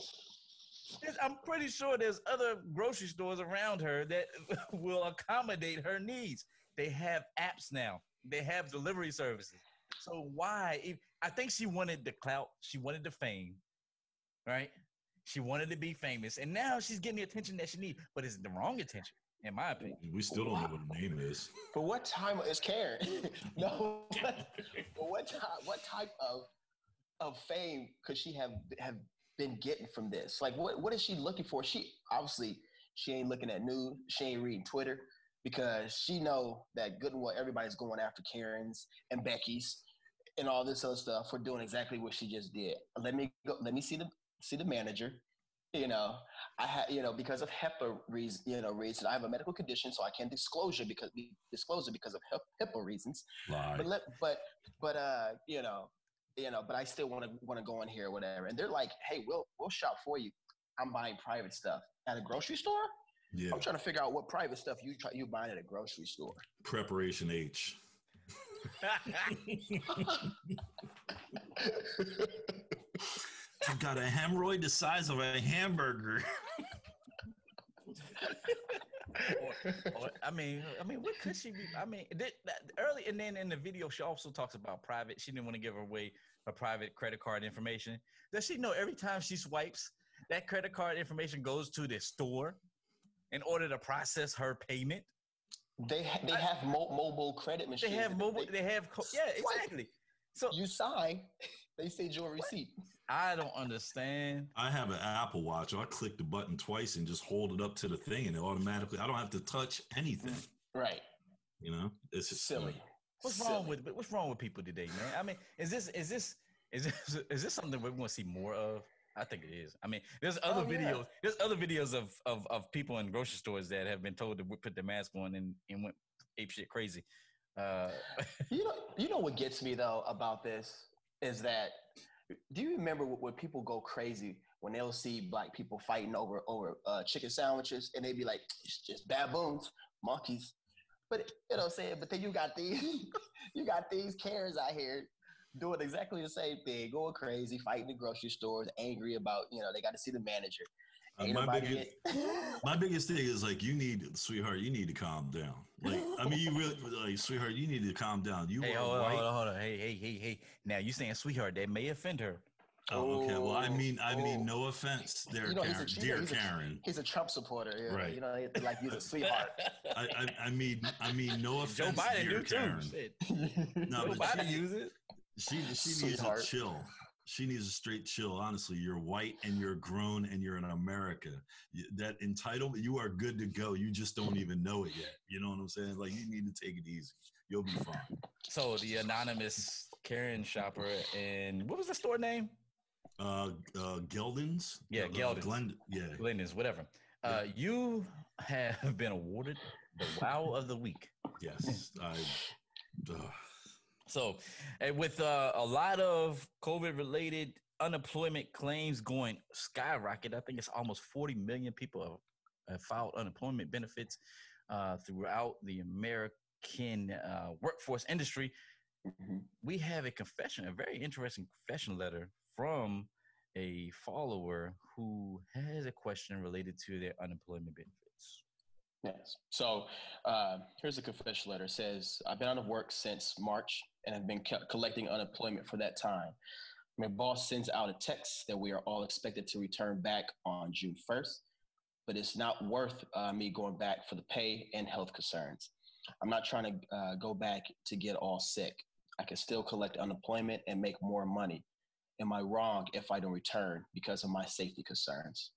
There's- I'm pretty sure there's other grocery stores around her that will accommodate her needs. They have apps now. They have delivery services. So why? If, I think she wanted the clout. She wanted the fame, right? She wanted to be famous, and now she's getting the attention that she needs. But it's the wrong attention, in my opinion. We still don't know what her name is. But what time is Karen? no, but, but what time? What type of of fame could she have have been getting from this? Like, what what is she looking for? She obviously she ain't looking at news. She ain't reading Twitter because she know that good and well everybody's going after Karens and Becky's and all this other stuff for doing exactly what she just did. Let me go. Let me see the see the manager. You know, I had you know because of HIPAA reason. You know, reason I have a medical condition, so I can't disclose it because disclose it because of HIPAA reasons. Lie. But let, but but uh, you know, you know, but I still want to want to go in here or whatever. And they're like, hey, we'll we'll shop for you. I'm buying private stuff at a grocery store. Yeah, I'm trying to figure out what private stuff you try you buying at a grocery store. preparation H. I've got a hemorrhoid the size of a hamburger. Or- or- I mean, I mean, what could she be? I mean, th- that, early and then in the video, she also talks about private. She didn't want to give away her private credit card information. Does she know every time she swipes, that credit card information goes to the store in order to process her payment? They ha- they have mo- mobile credit machines. They have mobile. They have. Co- yeah, exactly. So You sign, they send you a receipt. I don't understand. I have an Apple Watch. I click the button twice and just hold it up to the thing, and it automatically. I don't have to touch anything. Mm, right. You know, it's just Silly. What's Silly. wrong with what's wrong with people today, man? I mean, is this is this is this is this something we're going to see more of? I think it is. I mean, there's other Oh, yeah. videos. There's other videos of, of of people in grocery stores that have been told to put their mask on and, and went ape shit crazy. Uh, You know, you know what gets me though about this is that do you remember when people go crazy when they'll see black people fighting over over uh, chicken sandwiches and they be like, it's just baboons, monkeys. But you know what I'm saying? But then you got these you got these Karens out here doing exactly the same thing, going crazy, fighting the grocery stores, angry about, you know, they got to see the manager. Uh, my biggest, my biggest thing is like you need, sweetheart, you need to calm down. Like, I mean, you really, like, sweetheart, you need to calm down. You hey, are hold on, white. hold on, hold on. Hey, hey, hey, hey. Now you saying sweetheart? That may offend her. Oh, okay. Well, I mean, I mean, oh. no offense, there, You know, he's a- Karen, you dear he's a- Karen. He's a Trump supporter, yeah. Right. You know, like he's a sweetheart. I, I, I mean, I mean, no offense, Joe offense, Biden dear do too. Karen. No, Joe but Biden she, use it. She, she needs a chill. She needs a straight chill. Honestly, you're white and you're grown and you're in America. That entitlement, you are good to go. You just don't even know it yet. You know what I'm saying? Like you need to take it easy. You'll be fine. So the anonymous Karen shopper and what was the store name? Uh, uh, Geldins. Yeah, Uh, Geldins. Glend, yeah. Glennis, whatever. Uh, you have been awarded the Wow of the Week. Yes. I. Uh, So, and with uh, a lot of COVID-related unemployment claims going skyrocket, I think it's almost 40 million people have, filed unemployment benefits uh, throughout the American uh, workforce industry. Mhm. We have a confession, a very interesting confession letter from a follower who has a question related to their unemployment benefits. Yes. So uh, here's a confession letter. It says, I've been out of work since March and have been co- collecting unemployment for that time. My boss sends out a text that we are all expected to return back on June 1st, but it's not worth uh, me going back for the pay and health concerns. I'm not trying to uh, go back to get all sick. I can still collect unemployment and make more money. Am I wrong if I don't return because of my safety concerns?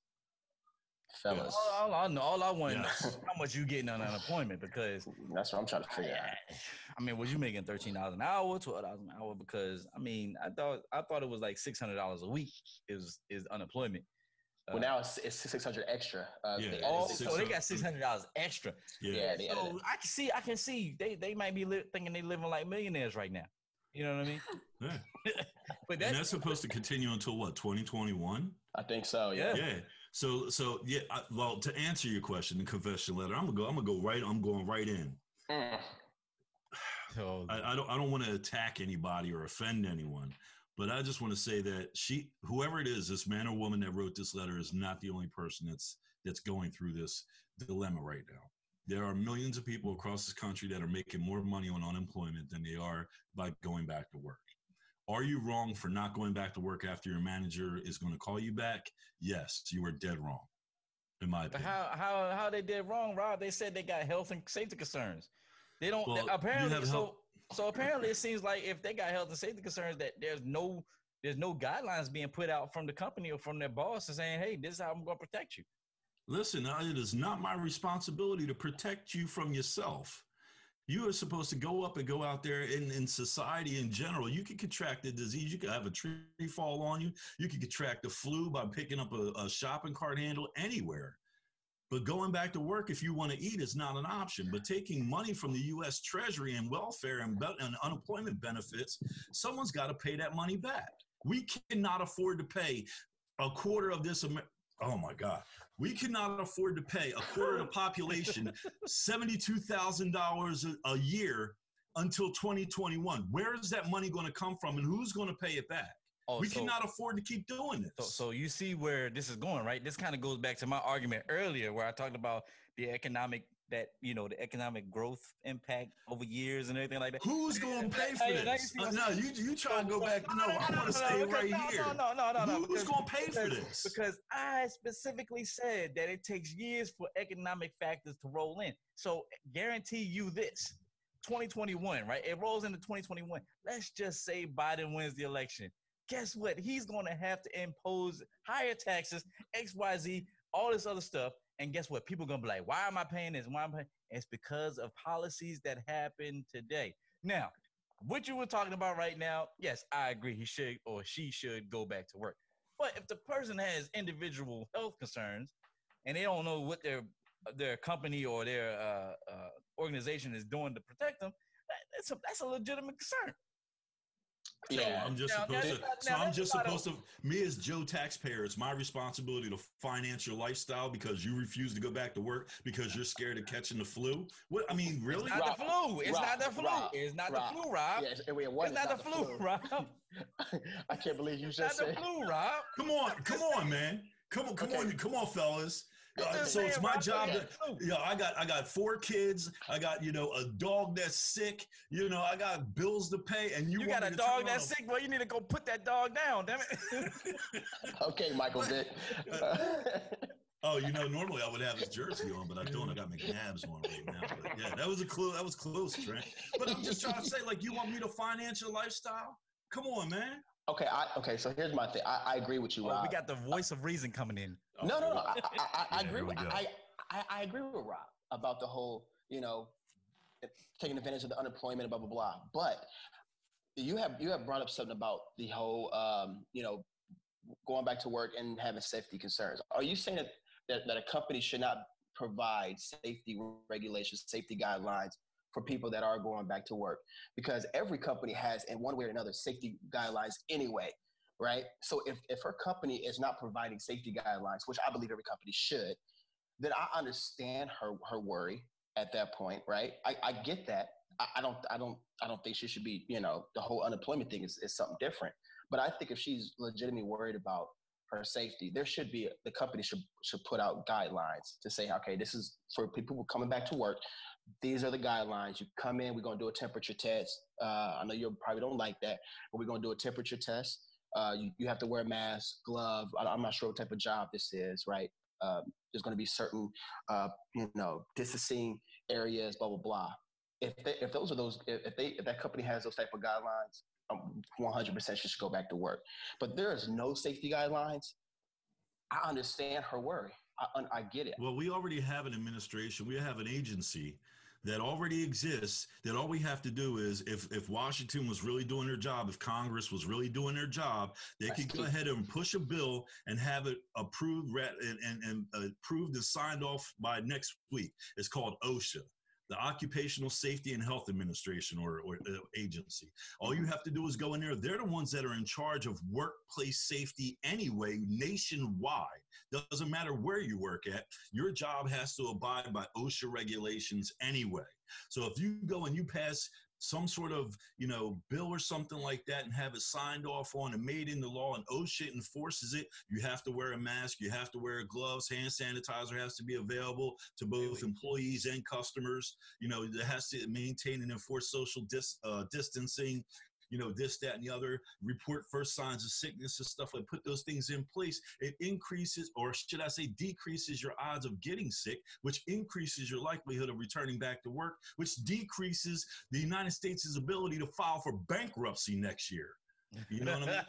Fellas. All, all I know, all I want to Yes. know is how much you getting on unemployment because That's what I'm trying to figure out. I mean, was you making thirteen dollars an hour, twelve dollars an hour? Because I mean, I thought I thought it was like six hundred dollars a week is is unemployment. Well, Uh, now it's, it's 600 extra. Uh, Yeah, they Oh, it's so they got six hundred dollars extra. Yeah. Yeah, So. I can see, I can see they they might be li- thinking they living like millionaires right now. You know what I mean? Yeah. But And that's supposed to continue until what, 2021? I think so. Yeah. Yeah. So so yeah, I, well, to answer your question, the confession letter, I'm gonna go, I'm gonna go right, I'm going right in. Mm. so, I, I don't I don't want to attack anybody or offend anyone, but I just want to say that she whoever it is, this man or woman that wrote this letter is not the only person that's that's going through this dilemma right now. There are millions of people across this country that are making more money on unemployment than they are by going back to work. Are you wrong for not going back to work after your manager is going to call you back? Yes, you are dead wrong. In my opinion. how how how they did wrong, Rob? They said they got health and safety concerns. They don't Well, apparently so so apparently it seems like if they got health and safety concerns that there's no there's no guidelines being put out from the company or from their boss saying, hey, this is how I'm gonna protect you. Listen, it is not my responsibility to protect you from yourself. You are supposed to go up and go out there in, in society in general. You could contract a disease. You could have a tree fall on you. You could contract the flu by picking up a, a shopping cart handle anywhere. But going back to work if you want to eat is not an option. But taking money from the U.S. Treasury and welfare and, be- and unemployment benefits, someone's got to pay that money back. We cannot afford to pay a quarter of this. Oh my God. We cannot afford to pay a quarter of the population $72,000 a- a year until 2021. Where is that money going to come from and who's going to pay it back? Oh, we so- cannot afford to keep doing this. So, so you see where this is going, right? This kind of goes back to my argument earlier, where I talked about the economic that you know the economic growth impact over years and everything like that. Who's going to pay for Hey, this? Uh, no, you you try to go back. No, I want to no, stay because- right no, here. No, no, no, no, no. Who's going to pay for this? Because I specifically said that it takes years for economic factors to roll in. So guarantee you this. 2021, right? It rolls into 2021. Let's just say Biden wins the election. Guess what? He's going to have to impose higher taxes, XYZ, all this other stuff. And guess what? People to be like, why am I paying this? Why am I paying? It's because of policies that happen today. Now, what you were talking about right now, yes, I agree. He should or she should go back to work. But if the person has individual health concerns and they don't know what their their company or their uh, uh, organization is doing to protect them, that's a that's a legitimate concern. Yeah. I'm just Now, supposed now, to. now, So now, I'm just not a- supposed to. Me as Joe taxpayer, it's my responsibility to finance your lifestyle because you refuse to go back to work because you're scared of catching the flu. What I mean, really? It's not the flu. It's Rob, not the flu. Rob, it's not Rob. the flu, Rob. Yeah, it's, wait, one it's is not, the flu, Rob. I can't believe you It's not just the flu, Rob. Come on, come on, man. Come on, come Okay. on, come on, fellas. Uh, so it's my job to. the flu. Yeah, I got I got four kids. I got you know a dog that's sick. You know I got bills to pay, and you, You got a dog that's on sick. Well, you need to go put that dog down. Damn it. okay, Michael Vick. Oh, you know, normally I would have his jersey on, but I don't. I got McNabb's on right now. But yeah, that was a clue. That was close, Trent. But I'm just trying to say, like, you want me to finance your lifestyle? Come on, man. okay, I, okay. So here's my thing. I, I agree with you, Oh, Rob. we got the voice of reason coming in. No, no, no. I, I, I, Yeah, agree. With. I, I, I agree with Rob about the whole, you know, taking advantage of the unemployment, blah blah blah. But you have you have brought up something about the whole, um, you know, going back to work and having safety concerns. Are you saying that that, that a company should not provide safety regulations, safety guidelines for people that are going back to work? Because every company has, in one way or another, safety guidelines anyway right? So if, if her company is not providing safety guidelines, which I believe every company should, then I understand her her worry at that point, right? I, I get that. I, I don't I don't I don't think she should be, you know, the whole unemployment thing is, is something different. But I think if she's legitimately worried about her safety, there should be the company should should put out guidelines to say, okay, this is for people coming back to work. These are the guidelines. You come in, we're gonna do a temperature test. Uh, I know you probably don't like that, but we're gonna do a temperature test. Uh, you, you have to wear a mask, glove. I, I'm not sure what type of job this is, right? Um, there's going to be certain, uh, you know, distancing areas, blah blah blah. If they, if those are those, if they if that company has those type of guidelines, um, 100% she should go back to work. But there is no safety guidelines. I understand her worry. I, I get it. Well, we already have an administration. We have an agency that already exists. That all we have to do is, if if Washington was really doing their job, if Congress was really doing their job, they could go ahead and push a bill and have it approved and and, and uh, approved and signed off by next week. It's called OSHA. The Occupational Safety and Health Administration or, or uh, agency. All you have to do is go in there. They're the ones that are in charge of workplace safety anyway, nationwide. Doesn't matter where you work at, your job has to abide by OSHA regulations anyway. So if you go and you pass some sort of you know bill or something like that and have it signed off on and made into law and OSHA enforces it, you have to wear a mask, you have to wear gloves, hand sanitizer has to be available to both employees and customers. You know, it has to maintain and enforce social dis, uh, distancing you know, this, that, and the other, report first signs of sickness and stuff like put those things in place, it increases, or should I say, decreases your odds of getting sick, which increases your likelihood of returning back to work, which decreases the United States' ability to file for bankruptcy next year. You know what I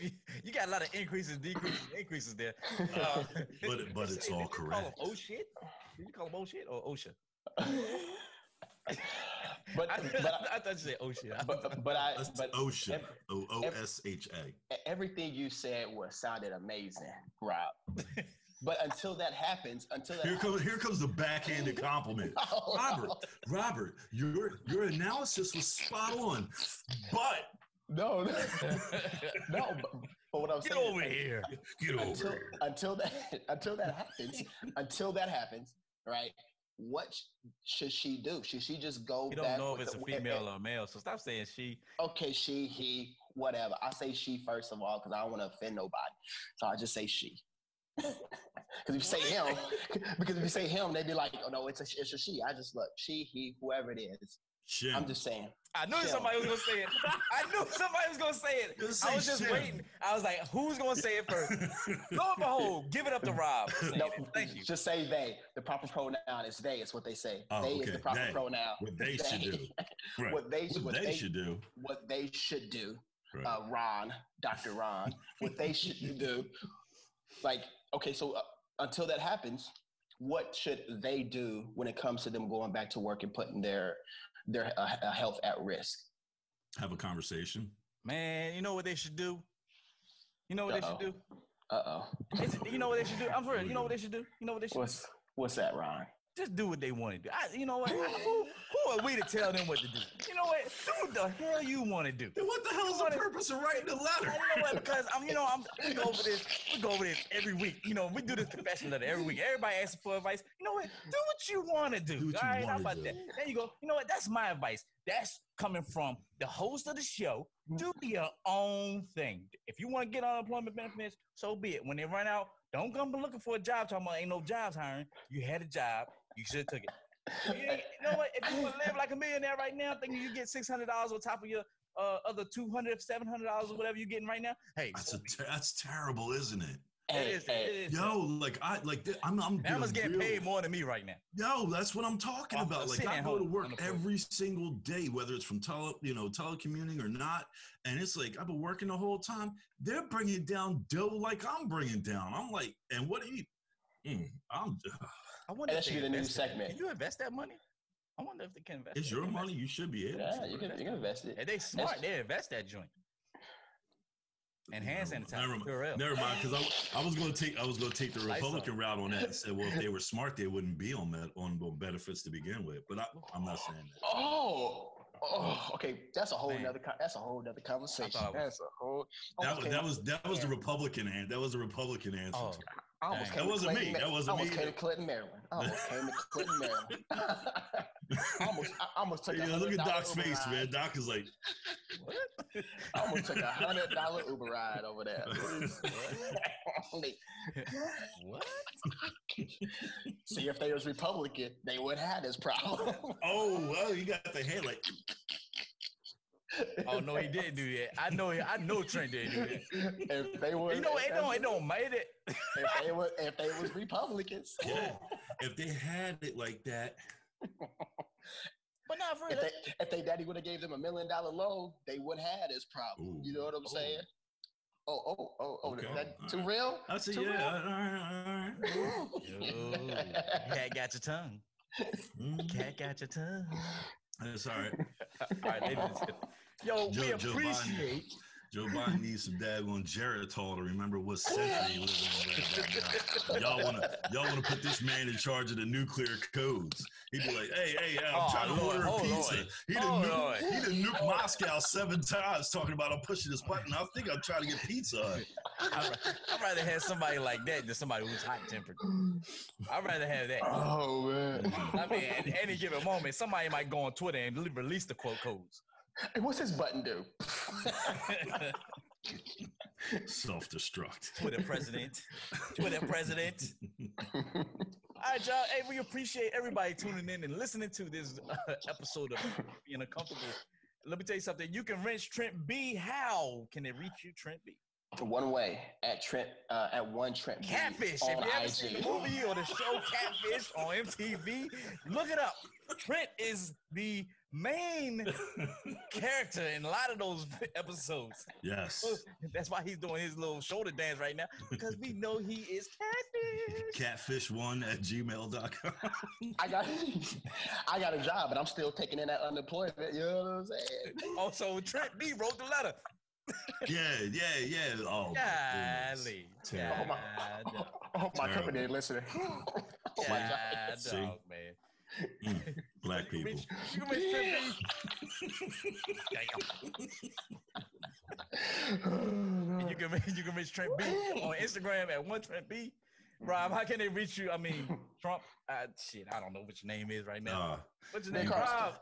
mean? you got a lot of increases, decreases, increases there. Uh, But but it's did all you Call correct. them oh shit? Did you call them oh shit or OSHA? But I, but I, I thought you said oh shit. but, but I That's but OSHA. O O S H A. everything you said was sounded amazing, Rob. But until that happens, until that Here comes here comes the backhanded compliment. Oh, Robert, Robert, your your analysis was spot on, but no, no, no. But, but what I'm Get saying, over here. get over here. until that until that happens, until that happens, right? What should she do? Should she just go You don't know if it's a female eh, or a male, so stop saying she. Okay, she, he, whatever. I say she first of all because I don't want to offend nobody, so I just say she. Because if you say him, because if you say him, they'd be like, "Oh no, it's a it's a she." I just look she, he, whoever it is. Shim. I'm just saying. I knew Shell. somebody was gonna say it. I knew somebody was gonna say it. Just I was just Shim. waiting. I was like, who's gonna say it first? Lo and behold, give it up to Rob. No, it. Thank you. Just say they. The proper pronoun is they. Is what they say. Oh, they is okay. the proper They. pronoun. What they should do. Right. What they What what they they should do. what they should do. Right. uh, Ron, Dr. Ron, what they should do. Like, okay, so uh, until that happens, what should they do when it comes to them going back to work and putting their their uh, uh, health at risk? Have a conversation. Man, you know what they should do? You know what they Uh-oh. should do? Uh oh. You know what they should do? I'm for real. You know what they should do? You know what they should do? What's what's that, Ron? Just do what they want to do. I, you know what? who, who are we to tell them what to do? You know what? Do what the hell you want to do. Then what the hell is the purpose of writing the letter? You know what? Because I'm, you know, I'm we go over this. We go over this every week. You know, we do this confession letter every week. Everybody asks for advice. You know what? Do what you want to do. Do what all you right, how about do. that? There you go. You know what? That's my advice. That's coming from the host of the show. Mm-hmm. Do your own thing. If you want to get unemployment benefits, so be it. When they run out, don't come looking for a job. Talking about ain't no jobs hiring. You had a job. You should have took it. You, you know what? If you want to live like a millionaire right now, thinking you get six hundred dollars on top of your uh, other 200 700 dollars or whatever you're getting right now, hey, That's a ter- that's terrible, isn't it? it Hey, is. hey, It is. Yo, like I like th- I'm I'm Bama's getting real- paid more than me right now. Yo, that's what I'm talking I'm about. Like I go to work every single day, whether it's from tele, you know, telecommuting or not, and it's like I've been working the whole time. They're bringing down dough like I'm bringing down. I'm like, and what do you? Mm, I'm. I wonder That if should they be the new segment. Can you invest that money? I wonder if they can invest. It's your They money. invest- You should be able. yeah, to. you can you can invest it. If they smart, they invest that joint. And hand Never- sanitizer. Never, Purell. never mind, because I, I was going to take I was going to take the Republican route on that and say, well, if they were smart, they wouldn't be on that on the benefits to begin with. But I, I'm not oh. saying that. Oh, oh, okay. That's a whole Man. nother. That's a whole nother conversation. I thought I was- That's a whole. That almost was came that was that was the Republican answer. That was the Republican answer. Oh, to it. I almost Dang. came That wasn't Clinton, me. Ma- That wasn't I almost me. came to Clinton, Maryland. I almost came to Clinton, Maryland. I almost, I almost took a Yeah, hundred look at Doc's Uber face, ride. man. Doc is like, I almost took a hundred dollar Uber ride over there. Only- what? See, if they was Republican, they would have this problem. oh, well, you got the head like. Oh no, he didn't do that. I know. I know Trent didn't do that. if they were, You know, it don't. It don't made it. If they were, if they was Republicans, Yeah, if they had it like that, But not for if real. they if they daddy would have gave them a million dollar loan, they wouldn't have this problem. Ooh. You know what I'm Ooh. saying? Oh, oh, oh, oh, Okay. that too real? I said, Too yeah, real? all right, all right. Yo, cat got your tongue. Mm, Cat got your tongue. That's all right. All right, ladies and gentlemen. Yo, we Joe- Joe Biden. appreciate. Joe Biden needs some daggone Geritol to remember what century he lives in right now. Y'all wanna y'all wanna put this man in charge of the nuclear codes. He'd be like, hey, hey, I'm Oh, trying to Lord. order a Oh, pizza. Oh, Lord. He Oh, done, Lord. nuke, he done nuked Moscow seven times talking about I'm pushing this button. I think I'm trying to get pizza. I'd, I'd rather have somebody like that than somebody who's hot tempered. I'd rather have that. Oh man. I mean, at any given moment, somebody might go on Twitter and release the quote codes. Hey, what's his button do? Self-destruct. Twitter president. Twitter president. All right, y'all. Hey, we appreciate everybody tuning in and listening to this uh, episode of Being Uncomfortable. Let me tell you something. You can reach Trent B. How can they reach you, Trent B? One way at Trent uh, at one Trent B Catfish. on If you ever IG. seen the movie or the show Catfish on MTV, look it up. Trent is the main character in a lot of those episodes. Yes. That's why he's doing his little shoulder dance right now because we know he is catfish. Catfish1 at gmail.com. I got I got a job, but I'm still taking in that unemployment. You know what I'm saying? Oh, also, Trent B wrote the letter. yeah, yeah, yeah. Oh, my goodness. Golly. Terrible. Oh, my, God, I my company ain't listening. oh my oh, God, god. Dog, man. Mm, black people. reach- You can reach Trent B. And you can you can reach Trent B on Instagram at one Trent B. Rob, how can they reach you? I mean, Trump. Uh, shit, I don't know what your name is right now. Uh, What's your name, Rob?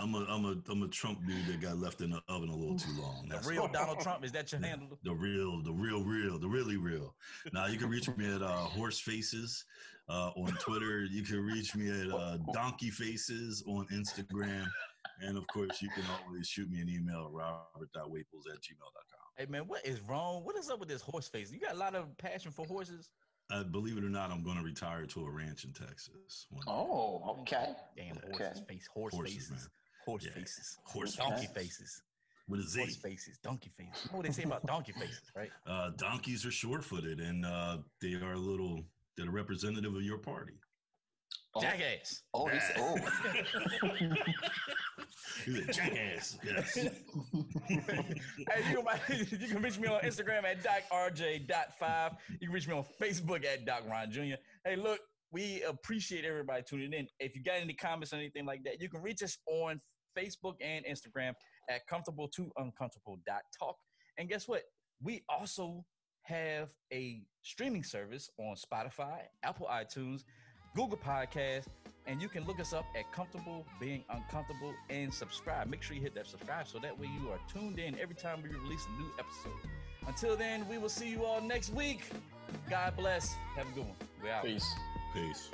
I'm I'm a, I'm a I'm a Trump dude that got left in the oven a little too long. The That's real Donald Trump. Is that your handle? the real, the real, real, the really real. Now you can reach me at uh, Horse Faces uh, on Twitter. You can reach me at uh, Donkey Faces on Instagram, and of course, you can always shoot me an email at robert.waples at gmail.com. Hey man, what is wrong? What is up with this horse face? You got a lot of passion for horses. Uh, believe it or not, I'm going to retire to a ranch in Texas. Oh, okay. Damn Okay. horses face, horse Horses, faces, man. Horse Yeah. faces, Horse donkey faces. faces, with a Z. horse faces, donkey faces. You know what they say about donkey faces, right? Uh, donkeys are short-footed, and uh, they are a little. They're a representative of your party. Oh, Jackass. oh, he's, oh. He's a jackass. Yes. hey, you can, you can reach me on Instagram at docrj.5. You can reach me on Facebook at Doc Ron Jr. Hey, look, we appreciate everybody tuning in. If you got any comments or anything like that, you can reach us on Facebook and Instagram at comfortable to uncomfortable talk. And guess what? We also have a streaming service on Spotify, Apple iTunes, Google Podcasts, and you can look us up at Comfortable Being Uncomfortable and subscribe. Make sure you hit that subscribe so that way you are tuned in every time we release a new episode. Until then, we will see you all next week. God bless. Have a good one. We out. Peace. Peace.